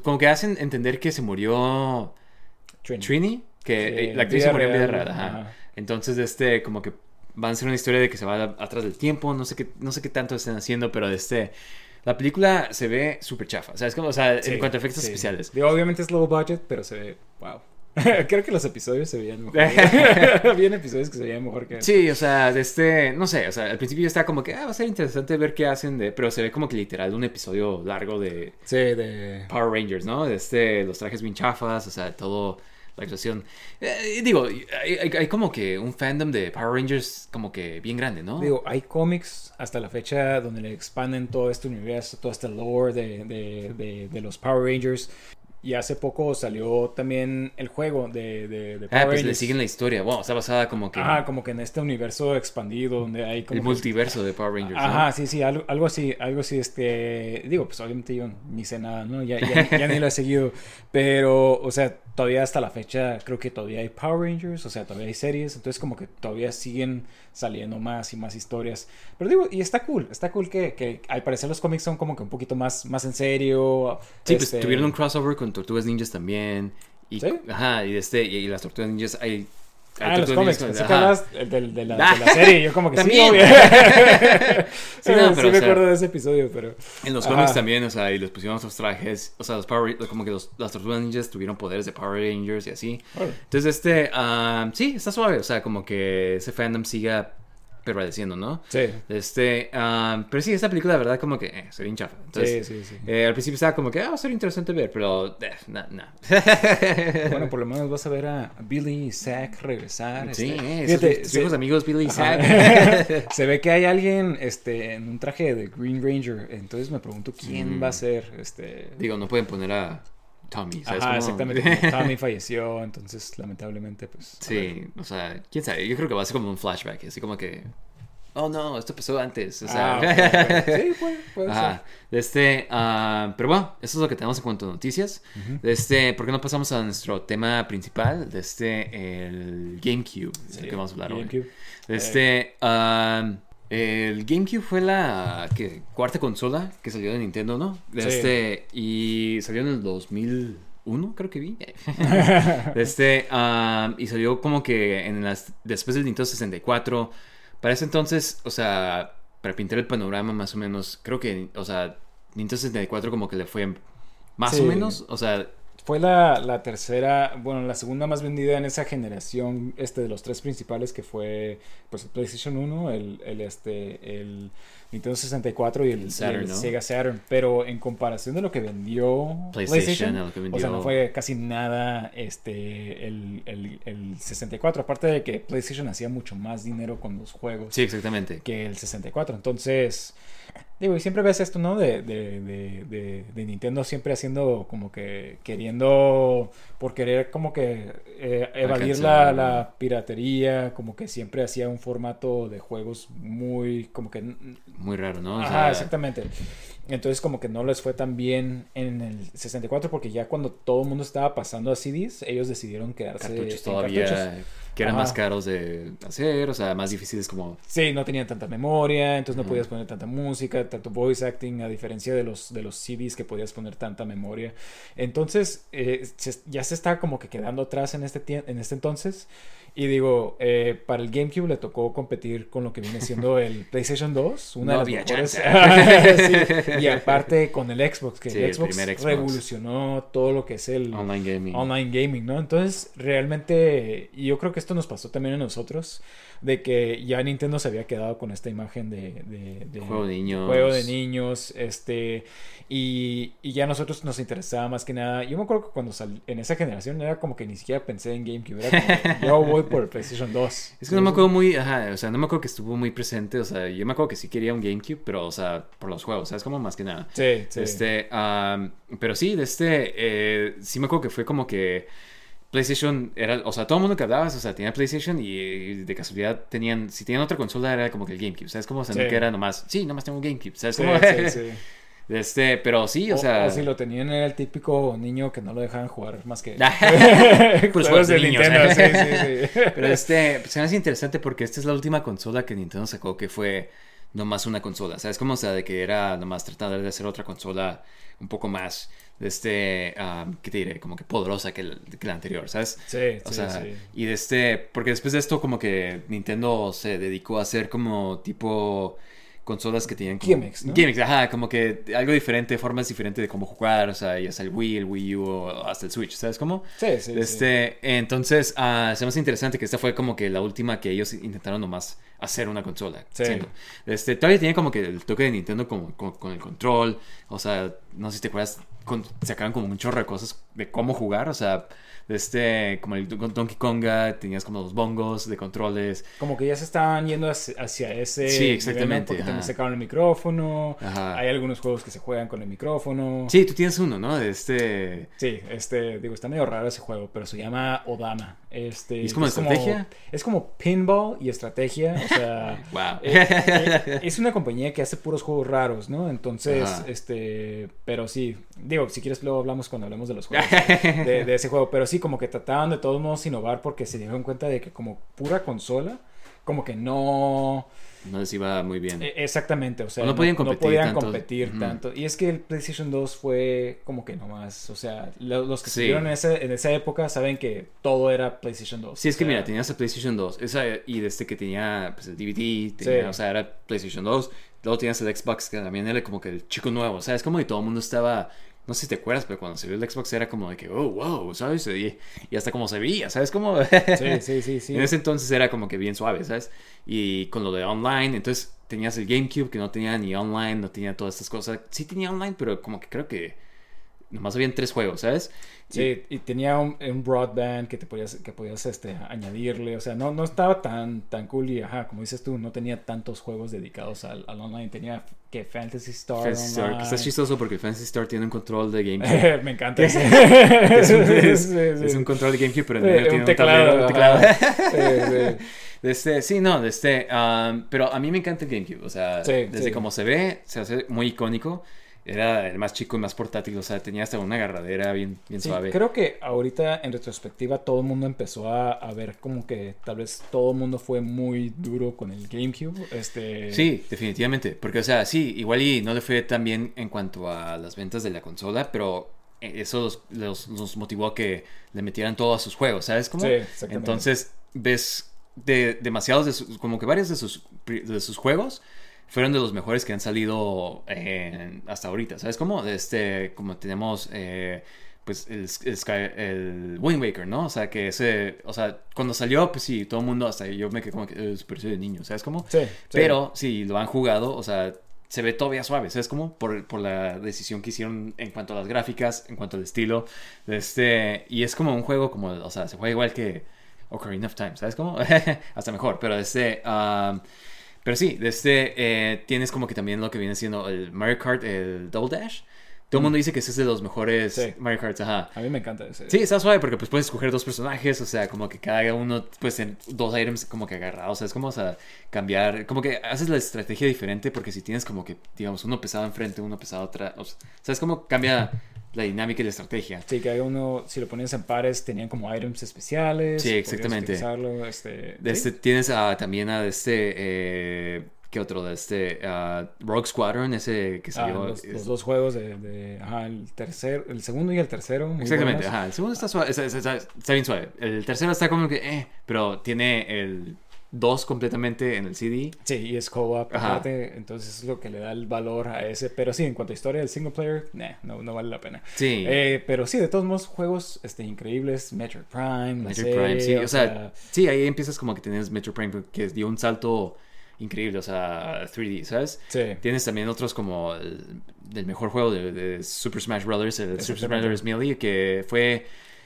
Speaker 1: Como que hacen entender que se murió
Speaker 2: Trini.
Speaker 1: Trini. Que
Speaker 2: Sí,
Speaker 1: eh, la actriz se murió en vida
Speaker 2: real,
Speaker 1: real. Ajá.
Speaker 2: ajá.
Speaker 1: Entonces, este, como que van a ser una historia de que se va atrás del tiempo. No sé qué, no sé qué tanto están haciendo, pero este. La película se ve súper chafa. O sea, es como, o sea,
Speaker 2: Sí,
Speaker 1: en cuanto a efectos
Speaker 2: sí.
Speaker 1: especiales.
Speaker 2: Obviamente es low budget, pero se ve. Wow. Creo que los episodios se veían mejor. Habían episodios que se veían mejor que.
Speaker 1: Sí, o sea, de este, no sé, o sea, al principio está como que, ah, va a ser interesante ver qué hacen de, pero se ve como que literal un episodio largo de
Speaker 2: Sí, de.
Speaker 1: Power Rangers, ¿no? De este, los trajes bien chafas, o sea, todo, la actuación. Eh, digo, hay, hay- hay como que un fandom de Power Rangers como que bien grande, ¿no?
Speaker 2: Digo, hay cómics hasta la fecha donde le expanden todo este universo, todo este lore de, de, de, de los Power Rangers. y hace poco salió también el juego de, de, de
Speaker 1: Ah,
Speaker 2: Power
Speaker 1: pues le
Speaker 2: Rangers.
Speaker 1: siguen la historia. Wow, está basada como que
Speaker 2: Ajá, como que en este universo expandido donde hay como
Speaker 1: el
Speaker 2: que-
Speaker 1: multiverso de Power Rangers. ¿no?
Speaker 2: Ajá, sí, sí, algo, algo así, algo así, este, digo, pues obviamente yo ni sé nada, ¿no? Ya, ya, ya ni lo he seguido, pero, o sea, todavía hasta la fecha creo que todavía hay Power Rangers, o sea, todavía hay series, entonces como que todavía siguen saliendo más y más historias, pero digo, y está cool, está cool que, que al parecer los cómics son como que un poquito más, más en serio.
Speaker 1: Sí, pues
Speaker 2: este,
Speaker 1: tuvieron un crossover con Tortugas Ninjas también. Y,
Speaker 2: ¿Sí?
Speaker 1: Ajá, y, este, y, y las Tortugas Ninjas hay...
Speaker 2: Ah, los cómics, pensé que
Speaker 1: ajá.
Speaker 2: hablabas del- de, la, de la serie, yo como que sí, obvio.
Speaker 1: Sí, no,
Speaker 2: Sí,
Speaker 1: pero, o
Speaker 2: me
Speaker 1: sea,
Speaker 2: acuerdo de ese episodio, pero...
Speaker 1: En los cómics también, o sea, y les pusieron otros trajes. O sea, los Power como que los, las Tortugas Ninjas tuvieron poderes de Power Rangers y así. Entonces, este, ah, sí, está suave. O sea, como que ese fandom siga prevaleciendo, ¿no?
Speaker 2: Sí.
Speaker 1: Este, ah, pero sí, esta película, la verdad, como que eh, se ve bien chafa. Entonces,
Speaker 2: Sí, sí, sí.
Speaker 1: eh, al principio estaba como que, ah, va a ser interesante ver, pero, eh, no, no.
Speaker 2: Bueno, por lo menos vas a ver a Billy y Zack regresar.
Speaker 1: sí,
Speaker 2: este,
Speaker 1: eh,
Speaker 2: fíjate,
Speaker 1: sus, amigos Billy y. Zack.
Speaker 2: se ve que hay alguien este, en un traje de Green Ranger. Entonces me pregunto quién
Speaker 1: Mm.
Speaker 2: va a ser. Este...
Speaker 1: Digo, no pueden poner a Tommy, ¿sabes?
Speaker 2: Ajá, exactamente. como Tommy falleció, entonces lamentablemente, pues.
Speaker 1: Sí, o sea, quién sabe. Yo creo que va a ser como un flashback, así como que. Oh no, esto pasó antes. O sea,
Speaker 2: Ah. Sí, puede, puede
Speaker 1: Ajá. De Este, ah, pero bueno, eso es lo que tenemos en cuanto a noticias. De Este, ¿por qué no pasamos a nuestro tema principal? De este, el GameCube, es el
Speaker 2: Sí,
Speaker 1: que vamos a hablar hoy.
Speaker 2: GameCube.
Speaker 1: De Este, ah, el GameCube fue la ¿qué? cuarta consola que salió de Nintendo, ¿no?
Speaker 2: Sí.
Speaker 1: Este, y salió en el 2001, creo que vi. Este, y salió como que en las, después del Nintendo 64. Para ese entonces, o sea, para pintar el panorama más o menos, creo que, o sea, Nintendo 64 como que le fue más
Speaker 2: Sí.
Speaker 1: o menos, o sea,
Speaker 2: Fue la, la tercera, bueno, la segunda más vendida en esa generación este, de los tres principales, que fue pues, el PlayStation 1, el, el, este, el Nintendo 64 y el,
Speaker 1: El Saturn,
Speaker 2: y el
Speaker 1: ¿no?
Speaker 2: Sega Saturn. Pero en comparación de lo que vendió
Speaker 1: PlayStation,
Speaker 2: o sea, no fue casi nada este, el, el, el 64. Aparte de que PlayStation hacía mucho más dinero con los juegos
Speaker 1: sí, exactamente.
Speaker 2: que el 64. Entonces, digo, y siempre ves esto, ¿no? De, de, de, de- de Nintendo siempre haciendo como que queriendo, por querer como que eh, evadir la, piratería, como que siempre hacía un formato de juegos muy, como que...
Speaker 1: Muy raro, ¿no? O
Speaker 2: Ajá, exactamente. Entonces como que no les fue tan bien en el 64 porque ya cuando todo el mundo estaba pasando a CDs, ellos decidieron quedarse
Speaker 1: cartuchos
Speaker 2: en
Speaker 1: todavía
Speaker 2: cartuchos.
Speaker 1: Que eran
Speaker 2: Ajá.
Speaker 1: más caros de hacer, o sea, más difíciles como...
Speaker 2: Sí, no tenían tanta memoria, entonces no podías poner tanta música, tanto voice acting, a diferencia de los, de los CDs que podías poner tanta memoria. Entonces, eh, se- ya se está como que quedando atrás en este, en este entonces. Y digo, eh, para el GameCube le tocó competir con lo que viene siendo el PlayStation 2, una
Speaker 1: No
Speaker 2: de las mejores. Sí, Y aparte con el Xbox, que
Speaker 1: Sí,
Speaker 2: el
Speaker 1: el
Speaker 2: Xbox,
Speaker 1: primer Xbox.
Speaker 2: revolucionó todo lo que es el
Speaker 1: Online gaming.
Speaker 2: online gaming, ¿no? Entonces, realmente, yo creo que esto nos pasó también a nosotros, de que ya Nintendo se había quedado con esta imagen de, de- de-
Speaker 1: Juego de niños.
Speaker 2: juego de niños, este, y, y ya a nosotros nos interesaba más que nada. Yo me acuerdo que cuando salí en esa generación era como que ni siquiera pensé en GameCube, era como, yo voy por el PlayStation 2.
Speaker 1: Es que no me acuerdo muy, ajá, o sea, no me acuerdo que estuvo muy presente, o sea, yo me acuerdo que sí quería un GameCube, pero, o sea, por los juegos, ¿sabes? Como más que nada.
Speaker 2: Sí, sí.
Speaker 1: Este, pero sí, de este, eh, sí me acuerdo que fue como que PlayStation era, o sea, todo el mundo que hablabas, o sea, tenía PlayStation y, de casualidad tenían, si tenían otra consola era como que el GameCube, ¿sabes? Como, o sea,
Speaker 2: Sí.
Speaker 1: que era nomás, sí, nomás tengo un GameCube, ¿sabes?
Speaker 2: Sí,
Speaker 1: Como,
Speaker 2: sí, sí.
Speaker 1: este, pero sí, o
Speaker 2: O,
Speaker 1: sea...
Speaker 2: o si lo tenían era el típico niño que no lo dejaban jugar más que
Speaker 1: Pues
Speaker 2: juegos de
Speaker 1: niños,
Speaker 2: Nintendo,
Speaker 1: ¿eh?
Speaker 2: sí, sí, sí.
Speaker 1: Pero este, pues, se me hace interesante porque esta es la última consola que Nintendo sacó que fue nomás una consola. ¿Sabes cómo? O sea, de que era nomás tratar de hacer otra consola un poco más, este, ah, ¿qué te diré? Como que poderosa que, el- que la anterior, ¿sabes?
Speaker 2: Sí,
Speaker 1: O
Speaker 2: sí,
Speaker 1: sea,
Speaker 2: sí.
Speaker 1: y de este, porque después de esto como que Nintendo se dedicó a hacer como tipo consolas que tenían como-
Speaker 2: Gimmicks, ¿no?
Speaker 1: Gimmicks, ajá, como que algo diferente, formas diferentes de cómo jugar, o sea, ya sea el Wii, el Wii U o hasta el Switch, ¿sabes cómo?
Speaker 2: Sí, sí, sí.
Speaker 1: Este, entonces, ah, se me hace interesante que esta fue como que la última que ellos intentaron nomás hacer una consola.
Speaker 2: Sí.
Speaker 1: Este, todavía tenía como que el toque de Nintendo como, con, con el control. O sea, no sé si te acuerdas, con- sacaban como un chorro de cosas de cómo jugar. O sea, de este, como el Don- Donkey Konga, tenías como los bongos de controles.
Speaker 2: Como que ya se estaban yendo hacia, ese.
Speaker 1: Sí, exactamente,
Speaker 2: Porque también sacaron el micrófono.
Speaker 1: Ajá.
Speaker 2: Hay algunos juegos que se juegan con el micrófono.
Speaker 1: Sí, tú tienes uno, ¿no? De este...
Speaker 2: Sí, este, digo, está medio raro ese juego, pero se llama Odama. Este,
Speaker 1: ¿Y es como estrategia?
Speaker 2: es como pinball y estrategia, o sea...
Speaker 1: Wow.
Speaker 2: eh, eh, es una compañía que hace puros juegos raros, ¿no? Entonces,
Speaker 1: Ajá.
Speaker 2: este, pero sí, digo, si quieres luego hablamos cuando hablemos de los juegos de, de ese juego, pero sí, como que trataban de todos modos innovar porque se dieron cuenta de que como pura consola, como que no...
Speaker 1: No les iba muy bien.
Speaker 2: Eh, Exactamente, o sea,
Speaker 1: O no podían competir
Speaker 2: podían
Speaker 1: tanto.
Speaker 2: competir
Speaker 1: Ujú.
Speaker 2: tanto. Y es que el PlayStation 2 fue como que nomás, o sea, lo- los que
Speaker 1: Sí.
Speaker 2: estuvieron en, ese- en esa época saben que todo era PlayStation 2.
Speaker 1: Sí, es que
Speaker 2: sea,
Speaker 1: mira, tenías el PlayStation 2 esa, y desde que tenía pues, el DVD, tenía,
Speaker 2: Sí.
Speaker 1: o sea, era PlayStation 2. Luego tenías el Xbox, que también era como que el chico nuevo. O sea, es como que todo el mundo estaba. No sé si te acuerdas, pero cuando salió el Xbox era como de que, oh, wow, ¿sabes? Y, y hasta como se veía, ¿sabes? Como.
Speaker 2: Sí, sí, sí, sí.
Speaker 1: En ese entonces era como que bien suave, ¿sabes? Y con lo de online, entonces tenías el GameCube que no tenía ni online, no tenía todas estas cosas. Sí tenía online, pero como que creo que nomás habían tres juegos, ¿sabes?
Speaker 2: Sí, y tenía un, un broadband que te podías, que podías este, añadirle, o sea, no, no estaba tan, tan cool y, ajá, como dices tú, no tenía tantos juegos dedicados al, al online, tenía que Fantasy Star
Speaker 1: Fantasy Star, que está chistoso porque Fantasy Star tiene un control de GameCube.
Speaker 2: Me encanta ese.
Speaker 1: es, un, es-
Speaker 2: Sí, sí.
Speaker 1: es un control de GameCube, pero en
Speaker 2: Sí,
Speaker 1: tiene
Speaker 2: un teclado.
Speaker 1: un teclado.
Speaker 2: Sí,
Speaker 1: este, sí, no, de este, um, pero a mí me encanta el GameCube, o sea, desde
Speaker 2: sí.
Speaker 1: como se ve, se hace muy icónico, era el más chico y más portátil, o sea, tenía hasta una agarradera bien, bien
Speaker 2: Sí,
Speaker 1: suave.
Speaker 2: creo que ahorita en retrospectiva todo el mundo empezó a, a ver como que tal vez todo el mundo fue muy duro con el GameCube. Este,
Speaker 1: Sí, definitivamente, porque, o sea, sí, igual y no le fue tan bien en cuanto a las ventas de la consola, pero eso los, los, los motivó a que le metieran todo a sus juegos, ¿sabes cómo?
Speaker 2: Sí, exactamente.
Speaker 1: Entonces, ves de demasiados de sus, como que varios de sus, de sus juegos fueron de los mejores que han salido en- hasta ahorita, ¿sabes cómo? Este, como tenemos, eh, pues, el, el, Sky- el Wind Waker, ¿no? O sea, que ese, o sea, cuando salió, pues sí, todo el mundo, hasta yo me quedé como que, es de niño, ¿sabes cómo?
Speaker 2: Sí, sí.
Speaker 1: Pero si lo han jugado, o sea, se ve todavía suave, ¿sabes cómo? Por, por la decisión que hicieron en cuanto a las gráficas, en cuanto al estilo. Este, y es como un juego como, o sea, se juega igual que Ocarina of Time, ¿sabes cómo? Hasta mejor, pero este... um, pero sí, de este eh, tienes como que también lo que viene siendo el Mario Kart, el Double Dash. Todo el mundo dice que ese es de los mejores
Speaker 2: Sí.
Speaker 1: Mario Karts, ajá.
Speaker 2: A mí me encanta ese.
Speaker 1: Sí, está suave porque pues puedes escoger dos personajes, o sea, como que cada uno, pues en dos items como que agarrados, o sea, es como, o sea, cambiar, como que haces la estrategia diferente porque si tienes como que, digamos, uno pesado enfrente, uno pesado atrás, o sea, ¿sabes cómo cambia la dinámica y la estrategia?
Speaker 2: Sí, que hay uno, si lo ponías en pares, tenían como items especiales.
Speaker 1: Sí, exactamente.
Speaker 2: este,
Speaker 1: De
Speaker 2: sí.
Speaker 1: este, tienes también a este, eh, ¿qué otro? De este, ah, Rogue Squadron, ese que
Speaker 2: Ah,
Speaker 1: salió.
Speaker 2: los,
Speaker 1: es-
Speaker 2: los dos juegos de, de- ajá, el tercer, el segundo y el tercero. muy
Speaker 1: Exactamente,
Speaker 2: buenos.
Speaker 1: ajá. El segundo está suave, está, está- está bien suave. El tercero está como que, eh, pero tiene el 2 completamente en el CD.
Speaker 2: Sí, y es co-op aparte, entonces es lo que le da el valor a ese. Pero sí, en cuanto a historia del single player, nah, no, no vale la pena.
Speaker 1: Sí.
Speaker 2: Eh, pero sí, de todos modos, juegos este, increíbles, Metroid Prime, la
Speaker 1: Metroid Prime, sí. O sea, sí, ahí empiezas como que tienes Metroid Prime que dio un salto increíble, o sea, 3D, ¿sabes?
Speaker 2: Sí.
Speaker 1: Tienes también otros como el, el mejor juego de, de Super Smash Brothers, el Super Smash. Brothers Melee, que fue...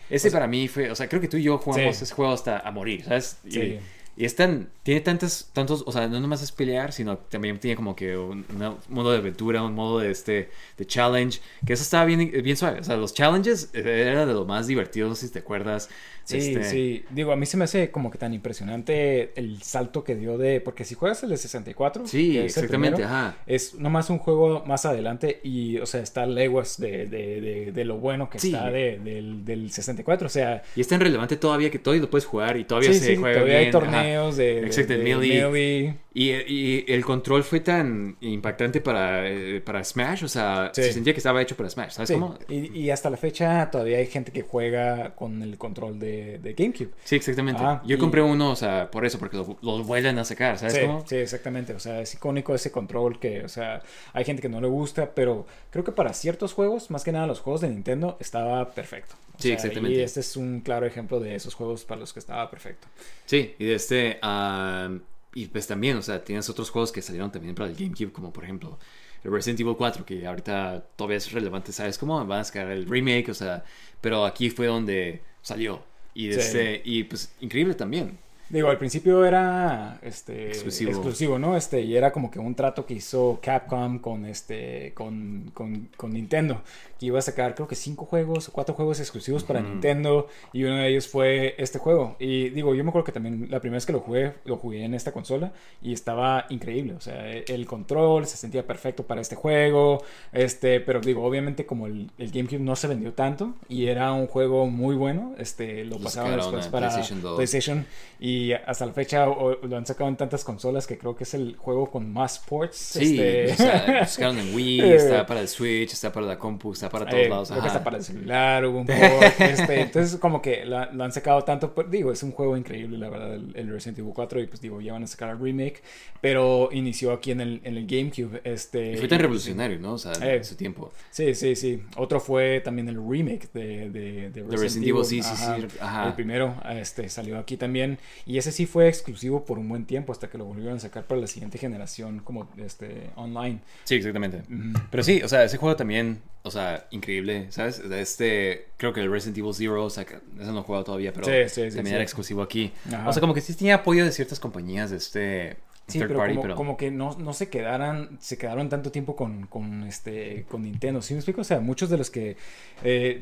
Speaker 1: Ese para mí fue, o sea, creo que tú y yo jugamos
Speaker 2: Sí.
Speaker 1: ese juego hasta a morir, ¿sabes? Y,
Speaker 2: Sí.
Speaker 1: Y es tan, tiene tantas, tantos, o sea, no nomás es pelear, sino también tiene como que un, un modo de aventura, un modo de este, de challenge, que eso estaba bien, bien suave. O sea, los challenges era de lo más divertido, no sé si te acuerdas.
Speaker 2: Sí,
Speaker 1: Este,
Speaker 2: sí. Digo, a mí se me hace como que tan impresionante el salto que dio de. Porque si juegas el de 64,
Speaker 1: Sí,
Speaker 2: es
Speaker 1: exactamente,
Speaker 2: primero,
Speaker 1: ajá.
Speaker 2: es nomás un juego más adelante y, o sea, está leguas de, de, de, de lo bueno que
Speaker 1: Sí.
Speaker 2: está de- del, del 64. O sea,
Speaker 1: Y es tan relevante todavía que todavía lo puedes jugar y todavía
Speaker 2: sí,
Speaker 1: se
Speaker 2: sí,
Speaker 1: juega
Speaker 2: todavía hay
Speaker 1: bien, ajá.
Speaker 2: torneos de, de,
Speaker 1: Exacto,
Speaker 2: de.
Speaker 1: Melee. Y, y el control fue tan impactante para, eh, para Smash, o sea,
Speaker 2: Sí.
Speaker 1: se sentía que estaba hecho para Smash, ¿sabes
Speaker 2: Sí,
Speaker 1: cómo?
Speaker 2: y, y hasta la fecha todavía hay gente que juega con el control de, de GameCube.
Speaker 1: Sí, exactamente.
Speaker 2: Ah,
Speaker 1: Yo
Speaker 2: y-
Speaker 1: compré uno, o sea, por eso, porque lo, lo vuelven a sacar, ¿sabes
Speaker 2: Sí,
Speaker 1: cómo?
Speaker 2: sí, exactamente. O sea, es icónico ese control que, o sea, hay gente que no le gusta, pero creo que para ciertos juegos, más que nada los juegos de Nintendo, estaba perfecto. O
Speaker 1: Sí,
Speaker 2: sea,
Speaker 1: exactamente.
Speaker 2: Y este es un claro ejemplo de esos juegos para los que estaba perfecto.
Speaker 1: Sí, y de este, ah, y pues también, o sea, tienes otros juegos que salieron también para el GameCube, como por ejemplo el Resident Evil 4, que ahorita todavía es relevante, ¿sabes cómo? Van a sacar el remake, o sea, pero aquí fue donde salió. Y,
Speaker 2: Sí.
Speaker 1: este, y pues increíble también.
Speaker 2: Digo, al principio era este
Speaker 1: Exclusivo.
Speaker 2: exclusivo, ¿no? Este, y era como que un trato que hizo Capcom con este con, con, con Nintendo, que iba a sacar creo que cinco juegos o cuatro juegos exclusivos para Nintendo y uno de ellos fue este juego. Y digo, yo me acuerdo que también la primera vez que lo jugué, lo jugué en esta consola y estaba increíble, o sea, el control se sentía perfecto para este juego, este, pero digo, obviamente como el, el GameCube no se vendió tanto y era un juego muy bueno, este, lo
Speaker 1: Lo
Speaker 2: pasaron
Speaker 1: sacaron
Speaker 2: después para
Speaker 1: PlayStation 2.
Speaker 2: PlayStation y hasta la fecha o- lo han sacado en tantas consolas que creo que es el juego con más ports.
Speaker 1: Sí,
Speaker 2: este,
Speaker 1: o sea, sacaron en Wii, está para el Switch, está para la compu, está para todos
Speaker 2: eh,
Speaker 1: lados.
Speaker 2: creo que está para el celular, hubo un port, este, entonces como que lo, lo han sacado tanto, digo, es un juego increíble la verdad el, el Resident Evil 4 y pues digo, ya van a sacar el remake, pero inició aquí en el, en el GameCube, este...
Speaker 1: Y fue tan revolucionario, ¿no? O sea,
Speaker 2: Eh.
Speaker 1: en su tiempo.
Speaker 2: Sí, sí, sí. Otro fue también el remake de, de, de Resident,
Speaker 1: Resident Evil, sí, sí,
Speaker 2: Ajá.
Speaker 1: sí, ajá.
Speaker 2: El primero este, salió aquí también. Y ese sí fue exclusivo por un buen tiempo hasta que lo volvieron a sacar para la siguiente generación como este online.
Speaker 1: Sí, exactamente. Pero sí, o sea, ese juego también, o sea, increíble, ¿sabes? Este, creo que el Resident Evil Zero, o sea, ese no lo he jugado todavía, pero
Speaker 2: Sí, sí, sí,
Speaker 1: también era exclusivo aquí.
Speaker 2: Ajá.
Speaker 1: O sea, como que sí tenía apoyo de ciertas compañías de este
Speaker 2: Sí, pero,
Speaker 1: party,
Speaker 2: como,
Speaker 1: pero...
Speaker 2: como que no, no se quedaran, se quedaron tanto tiempo con, con este con Nintendo. ¿Sí me explico? O sea, muchos de los que eh,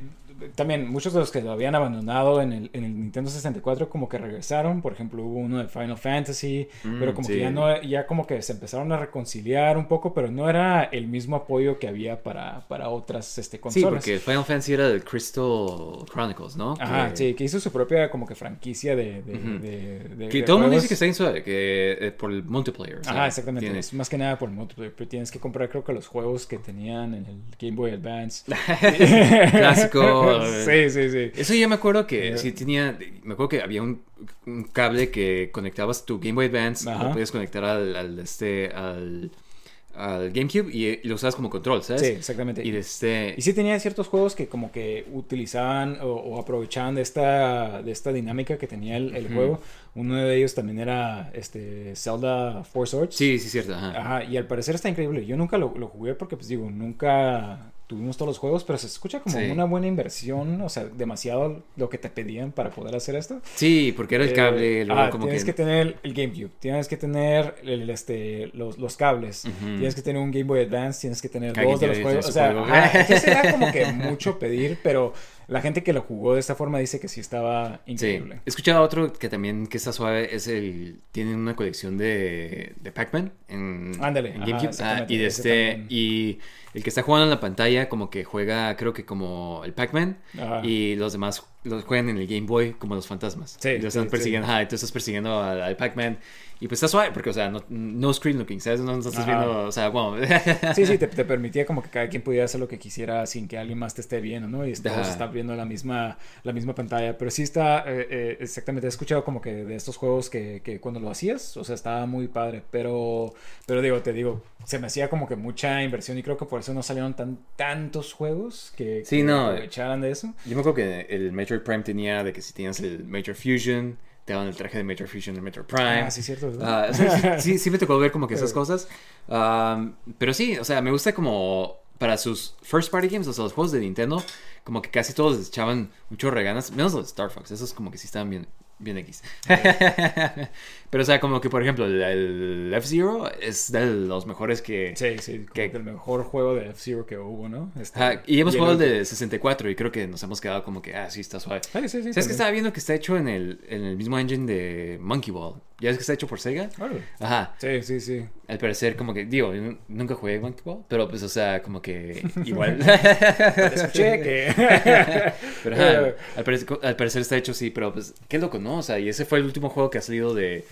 Speaker 2: también muchos de los que lo habían abandonado en el, en el Nintendo 64 como que regresaron. Por ejemplo, hubo uno de Final Fantasy, pero como
Speaker 1: sí.
Speaker 2: que ya no, ya como que se empezaron a reconciliar un poco, pero no era el mismo apoyo que había para, para otras este,
Speaker 1: Sí,
Speaker 2: consolas.
Speaker 1: porque el Final Fantasy era del Crystal Chronicles, ¿no?
Speaker 2: Ajá,
Speaker 1: Que-
Speaker 2: sí, que hizo su propia como que franquicia de, de,
Speaker 1: Ujú.
Speaker 2: de- de-
Speaker 1: Que todo el mundo dice que está suave, que eh, por el multiplayer.
Speaker 2: Ajá, exactamente.
Speaker 1: tiene-
Speaker 2: más que nada por el multiplayer. Pero tienes que comprar, creo que los juegos que tenían en el Game Boy Advance.
Speaker 1: Clásico.
Speaker 2: sí, sí, sí.
Speaker 1: Eso yo me acuerdo que sí tenía, me acuerdo que había un, un cable que conectabas tu Game Boy Advance,
Speaker 2: Ajá.
Speaker 1: lo podías conectar al, al, este, al, al GameCube y, lo usabas como control, ¿sabes?
Speaker 2: Sí, exactamente.
Speaker 1: Y este...
Speaker 2: Y sí tenía ciertos juegos que como que utilizaban o, o aprovechaban de esta, de esta dinámica que tenía el, juego. Uno de ellos también era este Zelda Four Swords.
Speaker 1: Sí, sí, cierto. Ajá.
Speaker 2: Ajá, y al parecer está increíble. Yo nunca lo, lo jugué porque, pues digo, nunca tuvimos todos los juegos, pero se escucha como
Speaker 1: Sí.
Speaker 2: una buena inversión, o sea, demasiado lo que te pedían para poder hacer esto.
Speaker 1: Sí, porque era el cable,
Speaker 2: Eh,
Speaker 1: luego
Speaker 2: ah,
Speaker 1: como
Speaker 2: tienes
Speaker 1: que...
Speaker 2: que... tener el GameCube, tienes que tener el, este, los, los cables, tienes que tener un Game Boy Advance, tienes que tener dos de los juegos. O sea, ajá, entonces era como que mucho pedir, pero la gente que lo jugó de esta forma dice que sí estaba
Speaker 1: Sí,
Speaker 2: increíble.
Speaker 1: he escuchado otro que también que está suave, es el... Tienen una colección de, de Pac-Man en,
Speaker 2: Ándale,
Speaker 1: en
Speaker 2: ajá,
Speaker 1: GameCube. Ah, y de este... Y el que está jugando en la pantalla como que juega, creo que como el Pac-Man.
Speaker 2: Ajá.
Speaker 1: Y los demás los juegan en el Game Boy como los fantasmas.
Speaker 2: Sí,
Speaker 1: y lo están persiguiendo, ajá, y tú estás persiguiendo al, al Pac-Man. Y pues está suave, porque, o sea, no, no screen looking, ¿sabes? No, no estás viendo, o sea, bueno.
Speaker 2: Sí, sí, te, te permitía como que cada quien pudiera hacer lo que quisiera sin que alguien más te esté viendo, ¿no? Y todos están viendo la misma, la misma pantalla. Pero sí está, eh, eh, exactamente, he escuchado como que de estos juegos que, que cuando lo hacías, o sea, estaba muy padre. Pero, pero digo, te digo, se me hacía como que mucha inversión y creo que por eso no salieron tan, tantos juegos que,
Speaker 1: Sí,
Speaker 2: que
Speaker 1: no.
Speaker 2: aprovecharan de eso.
Speaker 1: Yo me acuerdo que el Metroid Prime tenía de que si tienes el Metroid Fusion, te daban el traje de Metroid Fusion del Metroid Prime.
Speaker 2: Ah, sí, cierto.
Speaker 1: Ah, sí, sí, sí me tocó ver como que esas cosas. Um, pero sí, o sea, me gusta como para sus first party games, o sea, los juegos de Nintendo, como que casi todos les echaban un chorro de ganas, menos los de Star Fox, esos como que sí estaban bien, bien X. pero o sea, como que por ejemplo, el, el F-Zero es de los mejores que...
Speaker 2: Sí, sí,
Speaker 1: que-
Speaker 2: que el mejor juego de F-Zero que hubo, ¿no? Este,
Speaker 1: y hemos jugado el de 64 y creo que nos hemos quedado como que, ah, sí, está suave.
Speaker 2: Ah, sí, sí,
Speaker 1: ¿Sabes que
Speaker 2: también.
Speaker 1: estaba viendo que está hecho en el, en el mismo engine de Monkey Ball? ¿Ya ves que está hecho por Sega?
Speaker 2: Órale.
Speaker 1: Ajá.
Speaker 2: Sí, sí, sí.
Speaker 1: Al parecer, como que, digo, nunca jugué Monkey Ball, pero pues, o sea, como que igual.
Speaker 2: Escuché que...
Speaker 1: pero ajá, al, parecer, al parecer está hecho sí, pero pues, qué loco, ¿no? O sea, y ese fue el último juego que ha salido de.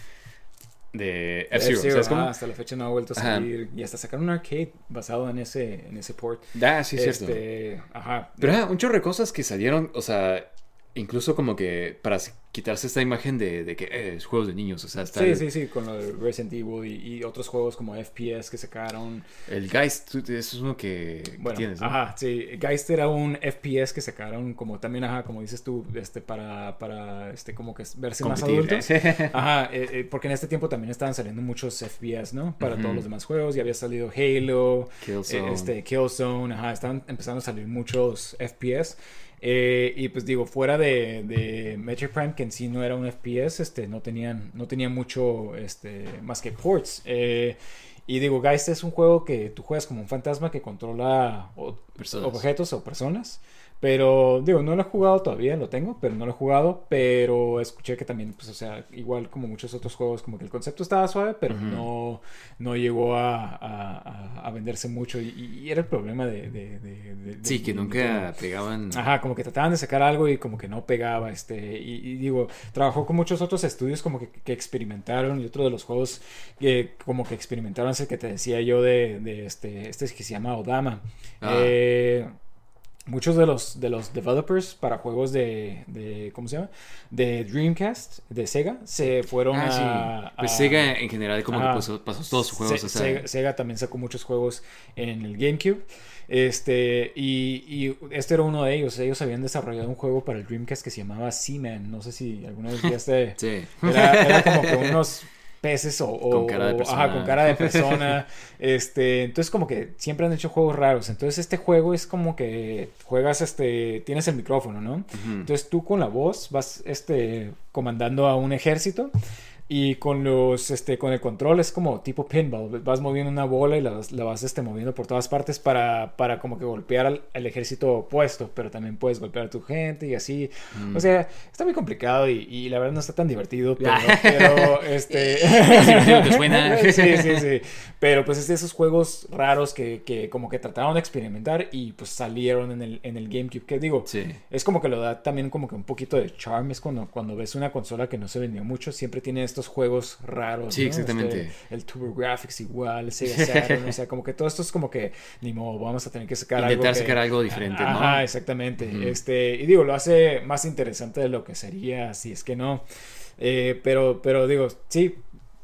Speaker 1: De F-Zero.
Speaker 2: F-Zero,
Speaker 1: ¿Sabes cómo?
Speaker 2: ajá, hasta la fecha no ha vuelto a
Speaker 1: Ajá.
Speaker 2: salir. Y hasta sacaron un arcade basado en ese, en ese port.
Speaker 1: Ah, sí, es cierto.
Speaker 2: Este, ajá.
Speaker 1: Pero ajá, un chorro de cosas que salieron, o sea, incluso como que para quitarse esta imagen de, de que eh, es juegos de niños. O sea, está
Speaker 2: Sí,
Speaker 1: el,
Speaker 2: sí, sí, con lo de Resident Evil y, y otros juegos como FPS que sacaron.
Speaker 1: el Geist, eso es uno que, que
Speaker 2: Bueno,
Speaker 1: tienes, ¿no?
Speaker 2: ajá, sí. Geist era un FPS que sacaron como también, ajá, como dices tú, este, para, para, este, como que verse más
Speaker 1: Competir.
Speaker 2: adultos. Ajá, eh, eh, porque en este tiempo también estaban saliendo muchos FPS, ¿no? Para todos los demás juegos. Ya había salido Halo,
Speaker 1: Killzone.
Speaker 2: eh, este, Killzone, ajá, estaban empezando a salir muchos FPS. Eh, y pues digo, fuera de, de Metroid Prime, que en sí no era un FPS, este, no tenían, no tenían mucho este, más que ports. Eh, y digo, Geist es un juego que tú juegas como un fantasma que controla o- objetos o personas. Pero digo, no lo he jugado todavía, lo tengo, pero no lo he jugado. Pero escuché que también, pues, o sea, igual como muchos otros juegos, como que el concepto estaba suave, pero no, no llegó a, a- a- venderse mucho. Y, y era el problema de. de- de- de-
Speaker 1: Sí, que nunca pegaban.
Speaker 2: Ajá, como que trataban de sacar algo y como que no pegaba, este, y, y digo, trabajó con muchos otros estudios como que, que experimentaron y otro de los juegos que como que experimentaron es el que te decía yo de, este, este que se llama Odama.
Speaker 1: Ah.
Speaker 2: Eh, muchos de los, de los developers para juegos de, de, ¿cómo se llama? De Dreamcast, de Sega, se fueron
Speaker 1: Ah, sí.
Speaker 2: a...
Speaker 1: Pues
Speaker 2: a-
Speaker 1: Sega en general como
Speaker 2: Ajá.
Speaker 1: que pasó, pasó todos sus juegos.
Speaker 2: Se-
Speaker 1: o sea,
Speaker 2: Sega, Sega también sacó muchos juegos en el GameCube. Este, y, y este era uno de ellos. Ellos habían desarrollado un juego para el Dreamcast que se llamaba Seaman. No sé si alguna vez viste.
Speaker 1: Sí.
Speaker 2: Era, era como que unos peces o, o-
Speaker 1: Con cara de persona.
Speaker 2: ajá, con cara de persona. este, entonces como que siempre han hecho juegos raros. Entonces este juego es como que juegas este, tienes el micrófono, ¿no? Entonces tú con la voz vas este comandando a un ejército y con los este con el control es como tipo pinball, vas moviendo una bola y la, la vas este moviendo por todas partes para, para como que golpear al, al ejército opuesto, pero también puedes golpear a tu gente y así. O sea, está muy complicado y, y la verdad no está tan divertido, pero, pero, este
Speaker 1: divertido que suena.
Speaker 2: sí, sí, sí. Pero pues es de esos juegos raros que, que como que trataron de experimentar y pues salieron en el, en el GameCube. Que digo,
Speaker 1: Sí.
Speaker 2: es como que lo da también como que un poquito de charm. Es cuando, cuando ves una consola que no se vendió mucho, siempre tiene estos juegos raros.
Speaker 1: Sí,
Speaker 2: ¿no?
Speaker 1: exactamente.
Speaker 2: Este, el TurboGrafx igual, el Sega Saturn, o sea, como que todo esto es como que ni modo, vamos a tener que sacar algo.
Speaker 1: Intentar
Speaker 2: que-
Speaker 1: sacar algo diferente, ¿no?
Speaker 2: Ajá, exactamente. Este, y digo, lo hace más interesante de lo que sería si es que no. Eh, pero, pero digo, sí,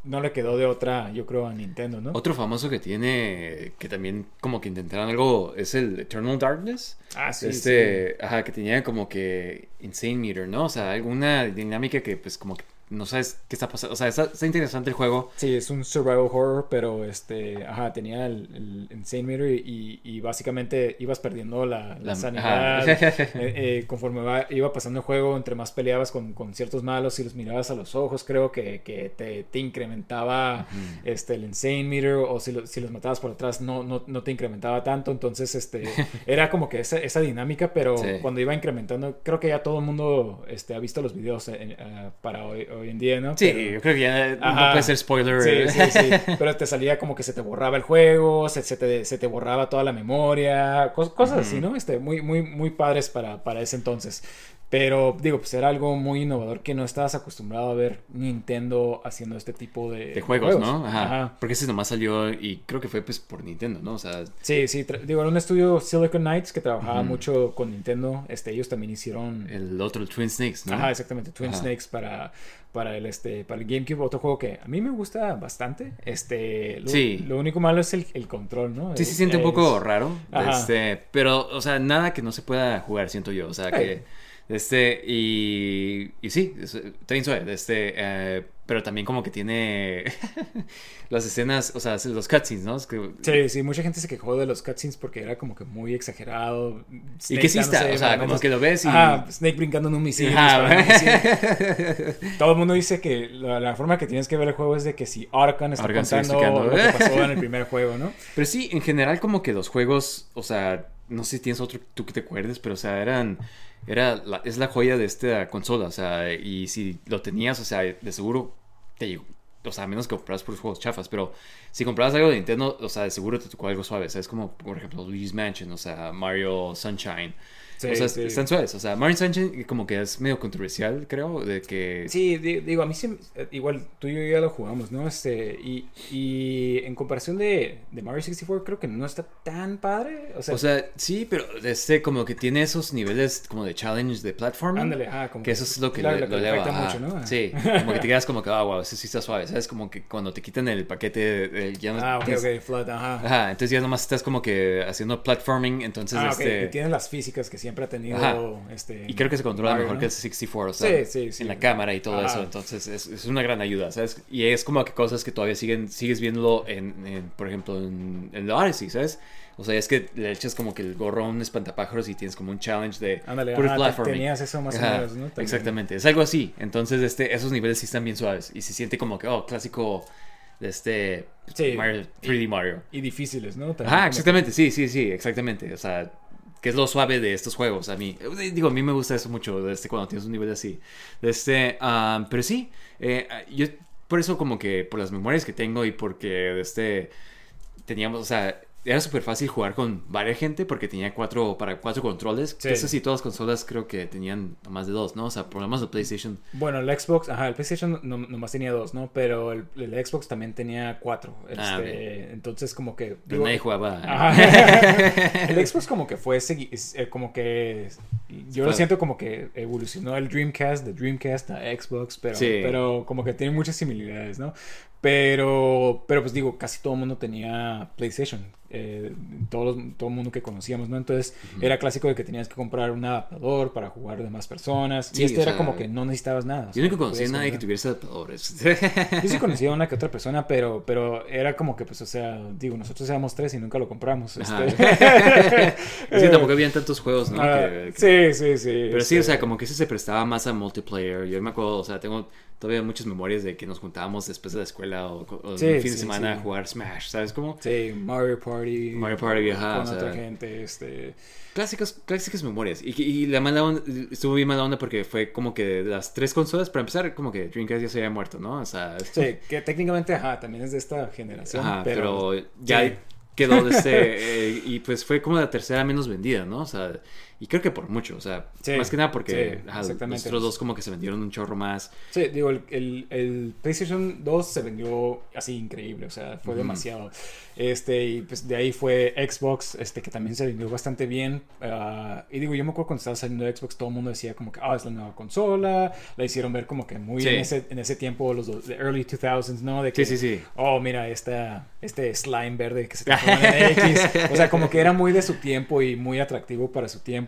Speaker 2: no le quedó de otra, yo creo, a Nintendo, ¿no?
Speaker 1: Otro famoso que tiene, que también como que intentaron algo, es el Eternal Darkness.
Speaker 2: Ah, sí,
Speaker 1: Este, ajá, que tenía como que Insane Meter, ¿no? O sea, alguna dinámica que pues como que no sabes qué está pasando. O sea, está, está interesante el juego.
Speaker 2: Sí, es un survival horror, pero este, ajá, tenía el, el Insane Meter y, y básicamente ibas perdiendo la, la
Speaker 1: La-
Speaker 2: sanidad eh, eh, conforme va- iba pasando el juego, entre más peleabas con, con ciertos malos y los mirabas a los ojos, creo que, que te, te incrementaba este, el Insane Meter o si, lo- si los matabas por atrás no, no, no te incrementaba tanto, entonces este, era como que esa, esa dinámica, pero
Speaker 1: Sí.
Speaker 2: cuando iba incrementando, creo que ya todo el mundo este, ha visto los videos eh, para hoy, hoy en día, ¿no?
Speaker 1: Sí,
Speaker 2: Pero-
Speaker 1: yo creo que ya no puede ser spoiler.
Speaker 2: Sí, sí, sí. Pero te salía como que se te borraba el juego, se, se te, se te borraba toda la memoria, cos- cosas así, ¿no? Este, muy, muy, muy padres para, para ese entonces. Pero digo, pues era algo muy innovador que no estabas acostumbrado a ver Nintendo haciendo este tipo de,
Speaker 1: de juegos, ¿no? Ajá. Porque ese nomás salió y creo que fue pues por Nintendo, ¿no? O sea,
Speaker 2: Sí, sí, digo, era un estudio Silicon Knights que trabajaba mucho con Nintendo. Este, ellos también hicieron
Speaker 1: el otro, el Twin Snakes, ¿no?
Speaker 2: Ajá, exactamente. Twin
Speaker 1: Ajá.
Speaker 2: Snakes para, para el este para el GameCube, otro juego que a mí me gusta bastante. Este, lo,
Speaker 1: Sí.
Speaker 2: lo único malo es el, el control, ¿no?
Speaker 1: Sí, se siente un poco raro.
Speaker 2: Ajá.
Speaker 1: Este, pero, o sea, nada que no se pueda jugar, siento yo. O sea, que. Este, y. Y sí, es- está bien suave. Este, eh, pero también como que tiene. las escenas, o sea, los cutscenes, ¿no? Es que-
Speaker 2: Sí, sí, mucha gente se quejó de los cutscenes porque era como que muy exagerado.
Speaker 1: Y que sí está, o sea, como que lo ves y.
Speaker 2: Ajá, Snake brincando en un misil. Todo el mundo dice que la, la forma que tienes que ver el juego es de que si Arkan está
Speaker 1: Arkan
Speaker 2: contando lo que pasó en el primer juego, ¿no?
Speaker 1: Pero sí, en general, como que los juegos, o sea, no sé si tienes otro tú que te acuerdes, pero o sea, eran. Era la- es la joya de esta consola, o sea, y si lo tenías, o sea, de seguro te llegó. O sea, a menos que compraras por juegos chafas, pero si comprabas algo de Nintendo, o sea, de seguro te tocó algo suave. O sea, es como, por ejemplo, Luigi's Mansion, o sea, Mario Sunshine.
Speaker 2: Sí,
Speaker 1: o sea,
Speaker 2: sí.
Speaker 1: están suaves. O sea, Mario Sunshine como que es medio controversial, creo, de que...
Speaker 2: Sí, di- digo, a mí sí, eh, igual tú y yo ya lo jugamos, ¿no? Este, y, y en comparación de, de Mario 64, creo que no está tan padre. O sea,
Speaker 1: O sea, sí, pero este como que tiene esos niveles como de challenge de platforming.
Speaker 2: Ándale, ah, como
Speaker 1: que
Speaker 2: que-
Speaker 1: eso es lo que
Speaker 2: claro,
Speaker 1: le,
Speaker 2: lo
Speaker 1: lo
Speaker 2: le
Speaker 1: eleva.
Speaker 2: mucho, ¿no?
Speaker 1: Sí, como que te quedas como que, ah, wow, eso sí está suave. ¿Sabes? Como que cuando te quitan el paquete, eh, ya no
Speaker 2: ah, ok,
Speaker 1: tienes-
Speaker 2: ok, Flood, ajá.
Speaker 1: Ajá, entonces ya nomás estás como que haciendo platforming, entonces
Speaker 2: ah, ok,
Speaker 1: este...
Speaker 2: y tiene las físicas que siempre ha tenido
Speaker 1: Ajá.
Speaker 2: este...
Speaker 1: Y creo que se controla
Speaker 2: Mario,
Speaker 1: mejor
Speaker 2: ¿no?
Speaker 1: que el 64, o sea,
Speaker 2: Sí, sí, sí.
Speaker 1: en la cámara y todo eso. Entonces es, es una gran ayuda, ¿sabes? Y es como que cosas que todavía siguen, sigues viéndolo en, en, por ejemplo, en, en Odyssey, ¿sabes? O sea, es que le echas como que el gorro a un espantapájaros y tienes como un challenge de
Speaker 2: Ándale,
Speaker 1: platforming.
Speaker 2: tenías eso más o
Speaker 1: Ajá,
Speaker 2: menos, ¿no? También.
Speaker 1: Exactamente, es algo así. Entonces, este, esos niveles sí están bien suaves y se siente como que, oh, clásico de este
Speaker 2: Sí.
Speaker 1: Mario, 3D Mario.
Speaker 2: Y difíciles, ¿no? También como
Speaker 1: exactamente, sí, sí, sí, exactamente. O sea, que es lo suave de estos juegos. A mí, eh, digo, a mí me gusta eso mucho, este, cuando tienes un nivel así. Este, ah, pero sí, eh, yo por eso como que, por las memorias que tengo y porque este, teníamos, o sea, era súper fácil jugar con varias gente porque tenía cuatro, para cuatro controles.
Speaker 2: Sí.
Speaker 1: Sé si todas las consolas creo que tenían más de dos, ¿no? O sea, por lo menos de PlayStation.
Speaker 2: Bueno, el Xbox, ajá, el PlayStation no, nomás tenía dos, ¿no? Pero el, el Xbox también tenía cuatro.
Speaker 1: Ah,
Speaker 2: Este, entonces, como que.
Speaker 1: Pero nadie jugaba.
Speaker 2: Ajá. el Xbox como que fue eh, como que yo lo siento como que evolucionó el Dreamcast de Dreamcast a Xbox, pero,
Speaker 1: Sí.
Speaker 2: pero como que tiene muchas similitudes, ¿no? Pero, pero pues digo, casi todo el mundo tenía PlayStation. eh, todos los- todo el mundo que conocíamos, ¿no? Entonces era clásico de que tenías que comprar un adaptador para jugar de más personas.
Speaker 1: Sí,
Speaker 2: y este
Speaker 1: o
Speaker 2: era
Speaker 1: sea,
Speaker 2: como que no necesitabas nada.
Speaker 1: Yo nunca conocí a nadie que tuviese adaptadores.
Speaker 2: Yo sí conocía a una que otra persona, pero, pero era como que, pues, o sea, digo, nosotros éramos tres y nunca lo compramos. Este.
Speaker 1: es que tampoco habían tantos juegos, ¿no?
Speaker 2: Ah,
Speaker 1: Que- que-
Speaker 2: sí, sí, sí.
Speaker 1: Pero sí, o sea, como que ese se prestaba más a multiplayer. Yo me acuerdo, o sea, tengo todavía muchas memorias de que nos juntábamos después de la escuela o, o
Speaker 2: Sí,
Speaker 1: un fin de semana
Speaker 2: sí.
Speaker 1: a jugar Smash, ¿sabes cómo?
Speaker 2: Sí, Mario Party.
Speaker 1: Mario Party, ajá,
Speaker 2: Con
Speaker 1: o sea,
Speaker 2: otra gente, este...
Speaker 1: Clásicas, clásicas memorias. Y, y la mala onda, estuvo bien mala onda porque fue como que las tres consolas, para empezar, como que Dreamcast ya se había muerto, ¿no? O sea,
Speaker 2: Sí, que técnicamente, ajá, también es de esta generación,
Speaker 1: ajá,
Speaker 2: pero...
Speaker 1: pero, ya quedó de este. eh, y pues fue como la tercera menos vendida, ¿no? O sea, y creo que por mucho, o sea,
Speaker 2: Sí,
Speaker 1: más que nada porque
Speaker 2: sí,
Speaker 1: ajá, dos como que se vendieron un chorro más.
Speaker 2: Sí, digo, el, el, el PlayStation 2 se vendió así increíble, o sea, fue demasiado. Este, y pues de ahí fue Xbox, este, que también se vendió bastante bien. ah, y digo, yo me acuerdo cuando estaba saliendo Xbox, todo el mundo decía como que, ah, es la nueva consola. La hicieron ver como que muy
Speaker 1: Sí.
Speaker 2: en, ese, en ese tiempo, los the early 2000s, ¿no? De que,
Speaker 1: Sí, sí, sí.
Speaker 2: Oh, mira, esta, este slime verde que se transforma en X. O sea, como que era muy de su tiempo y muy atractivo para su tiempo.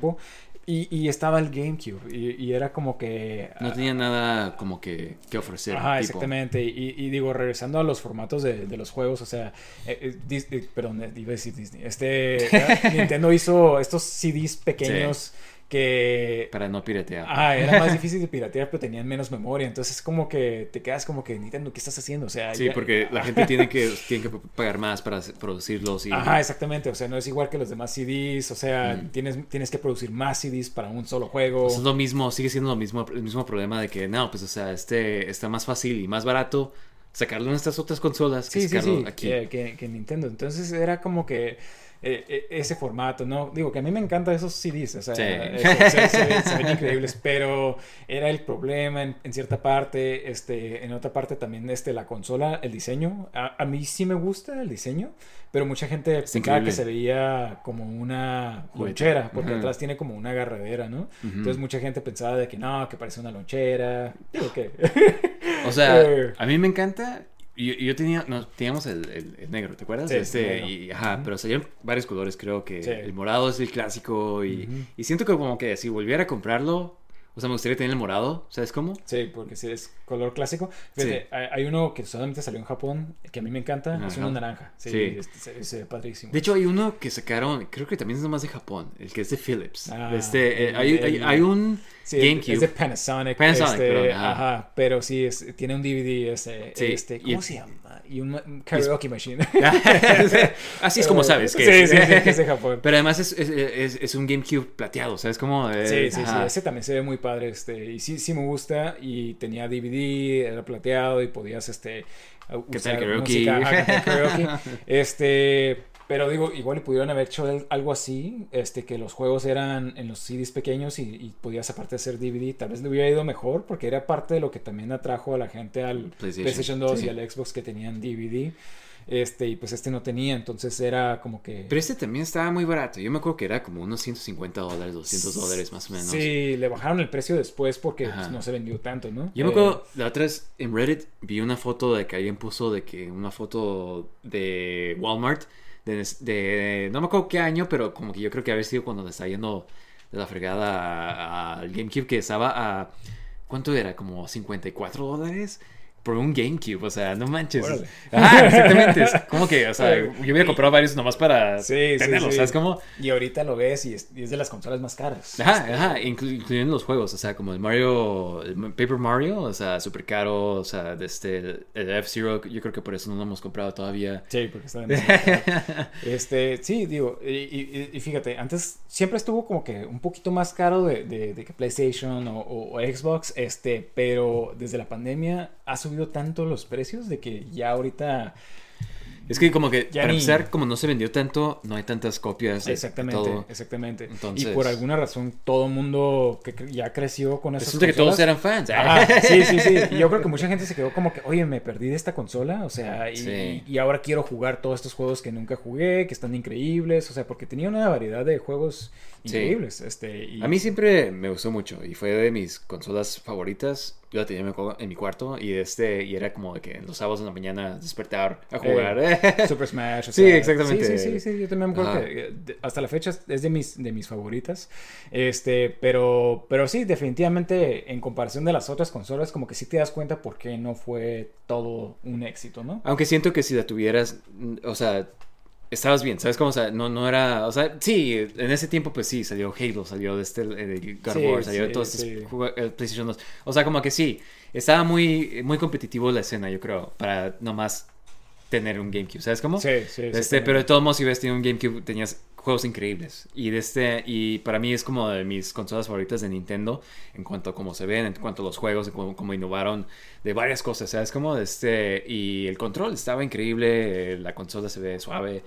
Speaker 2: Y, y estaba el GameCube. Y, y era como que.
Speaker 1: No
Speaker 2: ah,
Speaker 1: tenía nada como que, que ofrecer.
Speaker 2: Ajá,
Speaker 1: tipo.
Speaker 2: exactamente. Y, y digo, regresando a los formatos de, de los juegos, o sea, eh, eh, eh, perdón, iba a decir Disney. Este, Nintendo hizo estos CDs pequeños que...
Speaker 1: Para no piratear.
Speaker 2: Ah, era más difícil de piratear, pero tenían menos memoria. Entonces es como que te quedas como que, Nintendo, ¿qué estás haciendo? O sea,
Speaker 1: Sí,
Speaker 2: ya-
Speaker 1: porque la gente tiene que, tiene que pagar más para producirlos y...
Speaker 2: Ajá, exactamente. O sea, no es igual que los demás CDs. O sea, tienes, tienes que producir más CDs para un solo juego.
Speaker 1: Es lo mismo, sigue siendo lo mismo, el mismo problema de que, no, pues, o sea, este está más fácil y más barato sacarlo en estas otras consolas que
Speaker 2: Sí, sí,
Speaker 1: sacarlo
Speaker 2: sí,
Speaker 1: aquí.
Speaker 2: Que, que- que Nintendo. Entonces era como que eh, eh, ese formato, ¿no? Digo que a mí me encantan esos CDs, o sea,
Speaker 1: Sí.
Speaker 2: eh, se, ven- se ven increíbles, pero era el problema en, en cierta parte, este, en otra parte también este, la consola, el diseño. A, a mí sí me gusta el diseño, pero mucha gente pensaba
Speaker 1: increíble.
Speaker 2: que se veía como una lonchera, porque
Speaker 1: Ajá.
Speaker 2: atrás tiene como una agarradera, ¿no? Entonces mucha gente pensaba de que no, que parece una lonchera. Digo que...
Speaker 1: O sea,
Speaker 2: Eh.
Speaker 1: a mí me encanta. Yo, yo tenía, no, teníamos el, el- el negro, ¿te acuerdas?
Speaker 2: Sí,
Speaker 1: este, y, ajá, pero salieron varios colores, creo que
Speaker 2: Sí.
Speaker 1: el morado es el clásico y, y siento que como que si volviera a comprarlo, o sea, me gustaría tener el morado, ¿sabes cómo?
Speaker 2: Sí, porque si es color clásico. Fíjate,
Speaker 1: Sí.
Speaker 2: hay, uno que solamente salió en Japón, que a mí me encanta, es uno naranja. Sí,
Speaker 1: Sí.
Speaker 2: este, padrísimo.
Speaker 1: De hecho, hay uno que sacaron, creo que también es nomás de Japón, el que es de Philips.
Speaker 2: Ah,
Speaker 1: este, eh,
Speaker 2: el-
Speaker 1: hay, hay-
Speaker 2: el-
Speaker 1: hay un
Speaker 2: Sí,
Speaker 1: GameCube.
Speaker 2: es de Panasonic.
Speaker 1: Panasonic,
Speaker 2: este,
Speaker 1: perdón, ajá.
Speaker 2: ajá. pero sí, es- tiene un DVD, este,
Speaker 1: Sí,
Speaker 2: este
Speaker 1: y
Speaker 2: ¿cómo se llama? Y un, karaoke machine.
Speaker 1: Así es como sabes que
Speaker 2: Sí,
Speaker 1: es.
Speaker 2: sí, sí, que es de Japón.
Speaker 1: Pero además es, es, un GameCube plateado, ¿sabes cómo?
Speaker 2: Sí, sí, sí, ese también se ve muy padre, este, y sí, sí me gusta, y tenía DVD, era plateado, y podías, este,
Speaker 1: ¿Qué
Speaker 2: usar
Speaker 1: tal karaoke?
Speaker 2: música, karaoke. Este, pero digo, igual pudieron haber hecho algo así, este, que los juegos eran en los CDs pequeños y, y podías aparte hacer DVD, tal vez le hubiera ido mejor porque era parte de lo que también atrajo a la gente al
Speaker 1: PlayStation.
Speaker 2: PlayStation, 2
Speaker 1: Sí.
Speaker 2: y al Xbox que tenían DVD. Este, y pues este no tenía, entonces era como que...
Speaker 1: Pero este también estaba muy barato. Yo me acuerdo que era como unos 150 dólares, 200 dólares más o menos.
Speaker 2: Sí, le bajaron el precio después porque pues, no se vendió tanto, ¿no?
Speaker 1: Yo me
Speaker 2: Eh,
Speaker 1: acuerdo, la otra vez en Reddit vi una foto de que alguien puso de que una foto de Walmart, de, no me acuerdo qué año, pero como que yo creo que había sido cuando le estaba yendo de la fregada al GameCube, que estaba a, ¿cuánto era? Como 54 dólares. Por un GameCube, o sea, no manches.
Speaker 2: Órale.
Speaker 1: Ajá, exactamente. Es como que, o sea, yo hubiera comprado varios nomás para
Speaker 2: Sí, sí,
Speaker 1: tenerlos,
Speaker 2: sí.
Speaker 1: ¿sabes cómo?
Speaker 2: Y ahorita lo ves y es, y es de las consolas más caras.
Speaker 1: Ajá,
Speaker 2: Este,
Speaker 1: ajá, inclu- incluyendo los juegos, o sea, como el Mario, el Paper Mario, o sea, súper caro, o sea, de este, el F-Zero, yo creo que por eso no lo hemos comprado todavía.
Speaker 2: Sí, porque está caro. Este, sí, digo, y, y- y fíjate, antes siempre estuvo como que un poquito más caro de, de- de que PlayStation o, o- o Xbox, este, pero desde la pandemia ha subido tanto los precios de que ya ahorita
Speaker 1: Es que como que,
Speaker 2: Ya
Speaker 1: para
Speaker 2: ni-
Speaker 1: empezar, como no se vendió tanto, no hay tantas copias de, de
Speaker 2: Exactamente,
Speaker 1: todo.
Speaker 2: exactamente.
Speaker 1: Entonces-
Speaker 2: y por alguna razón todo el mundo que ya creció con esas
Speaker 1: Resulta que todos eran fans.
Speaker 2: Sí, sí, sí. Y yo creo que mucha gente se quedó como que, oye, me perdí de esta consola, o sea, y,
Speaker 1: Sí.
Speaker 2: y ahora quiero jugar todos estos juegos que nunca jugué, que están increíbles, o sea, porque tenía una variedad de juegos
Speaker 1: Sí.
Speaker 2: increíbles. Este, y-
Speaker 1: A mí siempre me gustó mucho y fue de mis consolas favoritas. Yo la tenía en mi cu- en mi cuarto y este y era como de que los sábados en la mañana despertar a jugar.
Speaker 2: Super Smash. o
Speaker 1: Sí, exactamente.
Speaker 2: Sí, sí, sí, sí, yo también me acuerdo
Speaker 1: Ajá.
Speaker 2: que eh, hasta la fecha es de mis, de mis favoritas. Este, pero, pero sí, definitivamente en comparación de las otras consolas, como que sí te das cuenta por qué no fue todo un éxito, ¿no?
Speaker 1: Aunque siento que si la tuvieras, mm, o sea, estabas bien, ¿sabes cómo? O sea, no, no era, o sea, sí, en ese tiempo pues sí, salió Halo, salió de este, eh, de God of
Speaker 2: Sí,
Speaker 1: War, salió de todos estos
Speaker 2: sí.
Speaker 1: jue- eh, PlayStation 2. O sea, como que sí, estaba muy, muy competitivo la escena, yo creo, para nomás tener un GameCube, ¿sabes cómo?
Speaker 2: Sí, sí,
Speaker 1: Este, pero de todos modos, si hubieras tenido un GameCube, tenías juegos increíbles. Y, de este, y para mí es como de mis consolas favoritas de Nintendo en cuanto a cómo se ven, en cuanto a los juegos, cómo, innovaron de varias cosas, ¿sabes? Como de este, y el control estaba increíble, eh, la consola se ve suave.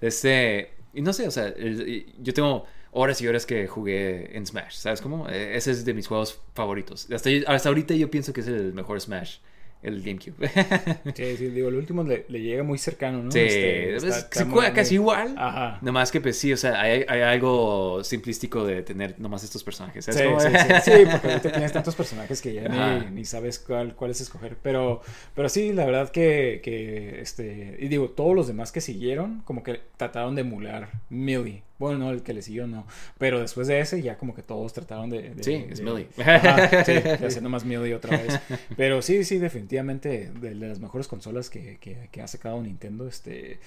Speaker 1: De este, y no sé, o sea, yo tengo horas y horas que jugué en Smash, ¿sabes cómo? Eh, Ese es de mis juegos favoritos. Hasta, hasta ahorita yo pienso que es el mejor Smash, el GameCube.
Speaker 2: Sí, sí, digo, el último le, le llega muy cercano, ¿no?
Speaker 1: Sí,
Speaker 2: Este,
Speaker 1: es-
Speaker 2: está- está
Speaker 1: se juega casi igual.
Speaker 2: Ajá.
Speaker 1: Nomás que pues sí, o sea, hay, hay algo simplístico de tener nomás estos personajes.
Speaker 2: Sí, sí, sí, sí, porque ahorita tienes tantos personajes que ya ni sabes cuál, cuál es escoger. Pero, pero sí, la verdad que, que, este, y digo, todos los demás que siguieron, como que trataron de emular Millie. Bueno, no, el que le siguió no. Pero después de ese, ya como que todos trataron de. de-
Speaker 1: Sí, es
Speaker 2: de-
Speaker 1: Millie.
Speaker 2: Ajá, sí, de hacer nomás Millie otra vez. Pero sí, sí, definitivamente de, las mejores consolas que, que, que ha sacado Nintendo. Este.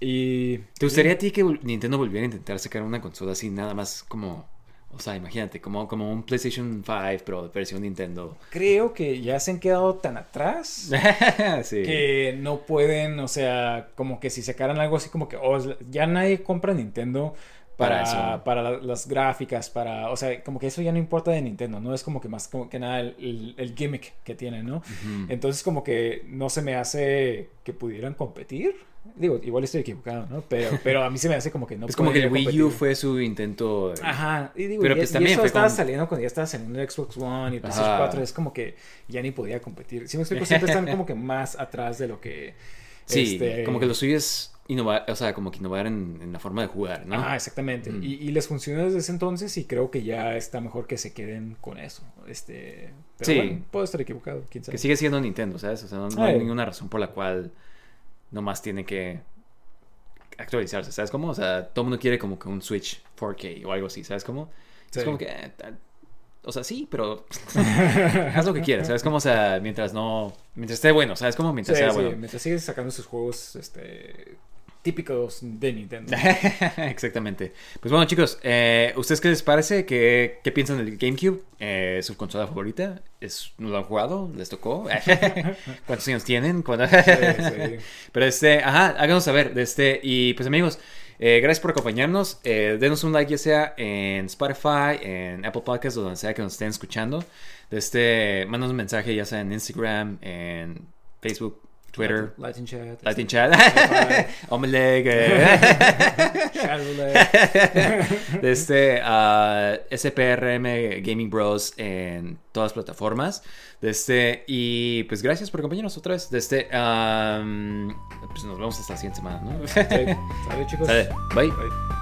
Speaker 2: Y.
Speaker 1: ¿Te gustaría a ti que Nintendo volviera a intentar sacar una consola así, nada más como. O sea, imagínate, como, como un PlayStation 5, pero versión Nintendo.
Speaker 2: Creo que ya se han quedado tan atrás.
Speaker 1: sí.
Speaker 2: que no pueden, o sea, como que si sacaran algo así como que oh, ya nadie compra Nintendo para,
Speaker 1: Para
Speaker 2: para,
Speaker 1: eso.
Speaker 2: la- las gráficas, para, o sea, como que eso ya no importa de Nintendo, ¿no? Es como que más como que nada el, el- el gimmick que tiene, ¿no? Entonces como que no se me hace que pudieran competir. Digo, igual estoy equivocado, ¿no? Pero, pero a mí se me hace como que no
Speaker 1: es como que el Wii U fue su intento.
Speaker 2: Ajá, y digo,
Speaker 1: Pero
Speaker 2: y-
Speaker 1: pues
Speaker 2: y
Speaker 1: también
Speaker 2: eso estaba
Speaker 1: con-
Speaker 2: saliendo cuando ya estaba saliendo el Xbox One y el PlayStation
Speaker 1: Ajá.
Speaker 2: 4, es como que ya ni podía competir. Si me explico, siempre están como que más atrás de lo que...
Speaker 1: Sí,
Speaker 2: este,
Speaker 1: como que lo suyo es innovar, o sea, como que innovar en, en la forma de jugar, ¿no?
Speaker 2: Ah, exactamente.
Speaker 1: Mm.
Speaker 2: Y, y les funcionó desde ese entonces y creo que ya está mejor que se queden con eso. Este, pero
Speaker 1: Sí.
Speaker 2: bueno, puedo estar equivocado, quién sabe.
Speaker 1: Que sigue siendo Nintendo, ¿sabes? O sea, no, no
Speaker 2: Ay.
Speaker 1: hay ninguna razón por la cual nomás tiene que actualizarse, ¿sabes cómo? O sea, todo el mundo quiere como que un Switch 4K o algo así, ¿sabes cómo?
Speaker 2: Sí.
Speaker 1: Es como que... eh, o sea, sí, pero haz lo que quieras, ¿sabes cómo? O sea, mientras no... Mientras esté bueno, ¿sabes cómo? Mientras
Speaker 2: Sí,
Speaker 1: sea
Speaker 2: sí,
Speaker 1: bueno.
Speaker 2: mientras sigues sacando sus juegos este, típicos de Nintendo.
Speaker 1: Exactamente. Pues bueno, chicos, eh, ¿ustedes qué les parece? ¿Qué, qué piensan del GameCube? Eh, ¿Su consola favorita? ¿Es, ¿No lo han jugado? ¿Les tocó? ¿Cuántos años tienen? ¿Cuándo-
Speaker 2: Sí, sí.
Speaker 1: Pero este, ajá, háganos saber. De este, y pues amigos, eh, gracias por acompañarnos. Eh, denos un like ya sea en Spotify, en Apple Podcasts o donde sea que nos estén escuchando. Este, mándanos un mensaje ya sea en Instagram, en Facebook, Twitter,
Speaker 2: Latin chat.
Speaker 1: Latin Chat, Omeleg, este ah, SPRM Gaming Bros en todas las plataformas. De este, y pues gracias por acompañarnos otra vez. De este, am, pues nos vemos hasta la siguiente semana, ¿no?
Speaker 2: Sale, chicos.
Speaker 1: Sale, bye.
Speaker 2: Bye.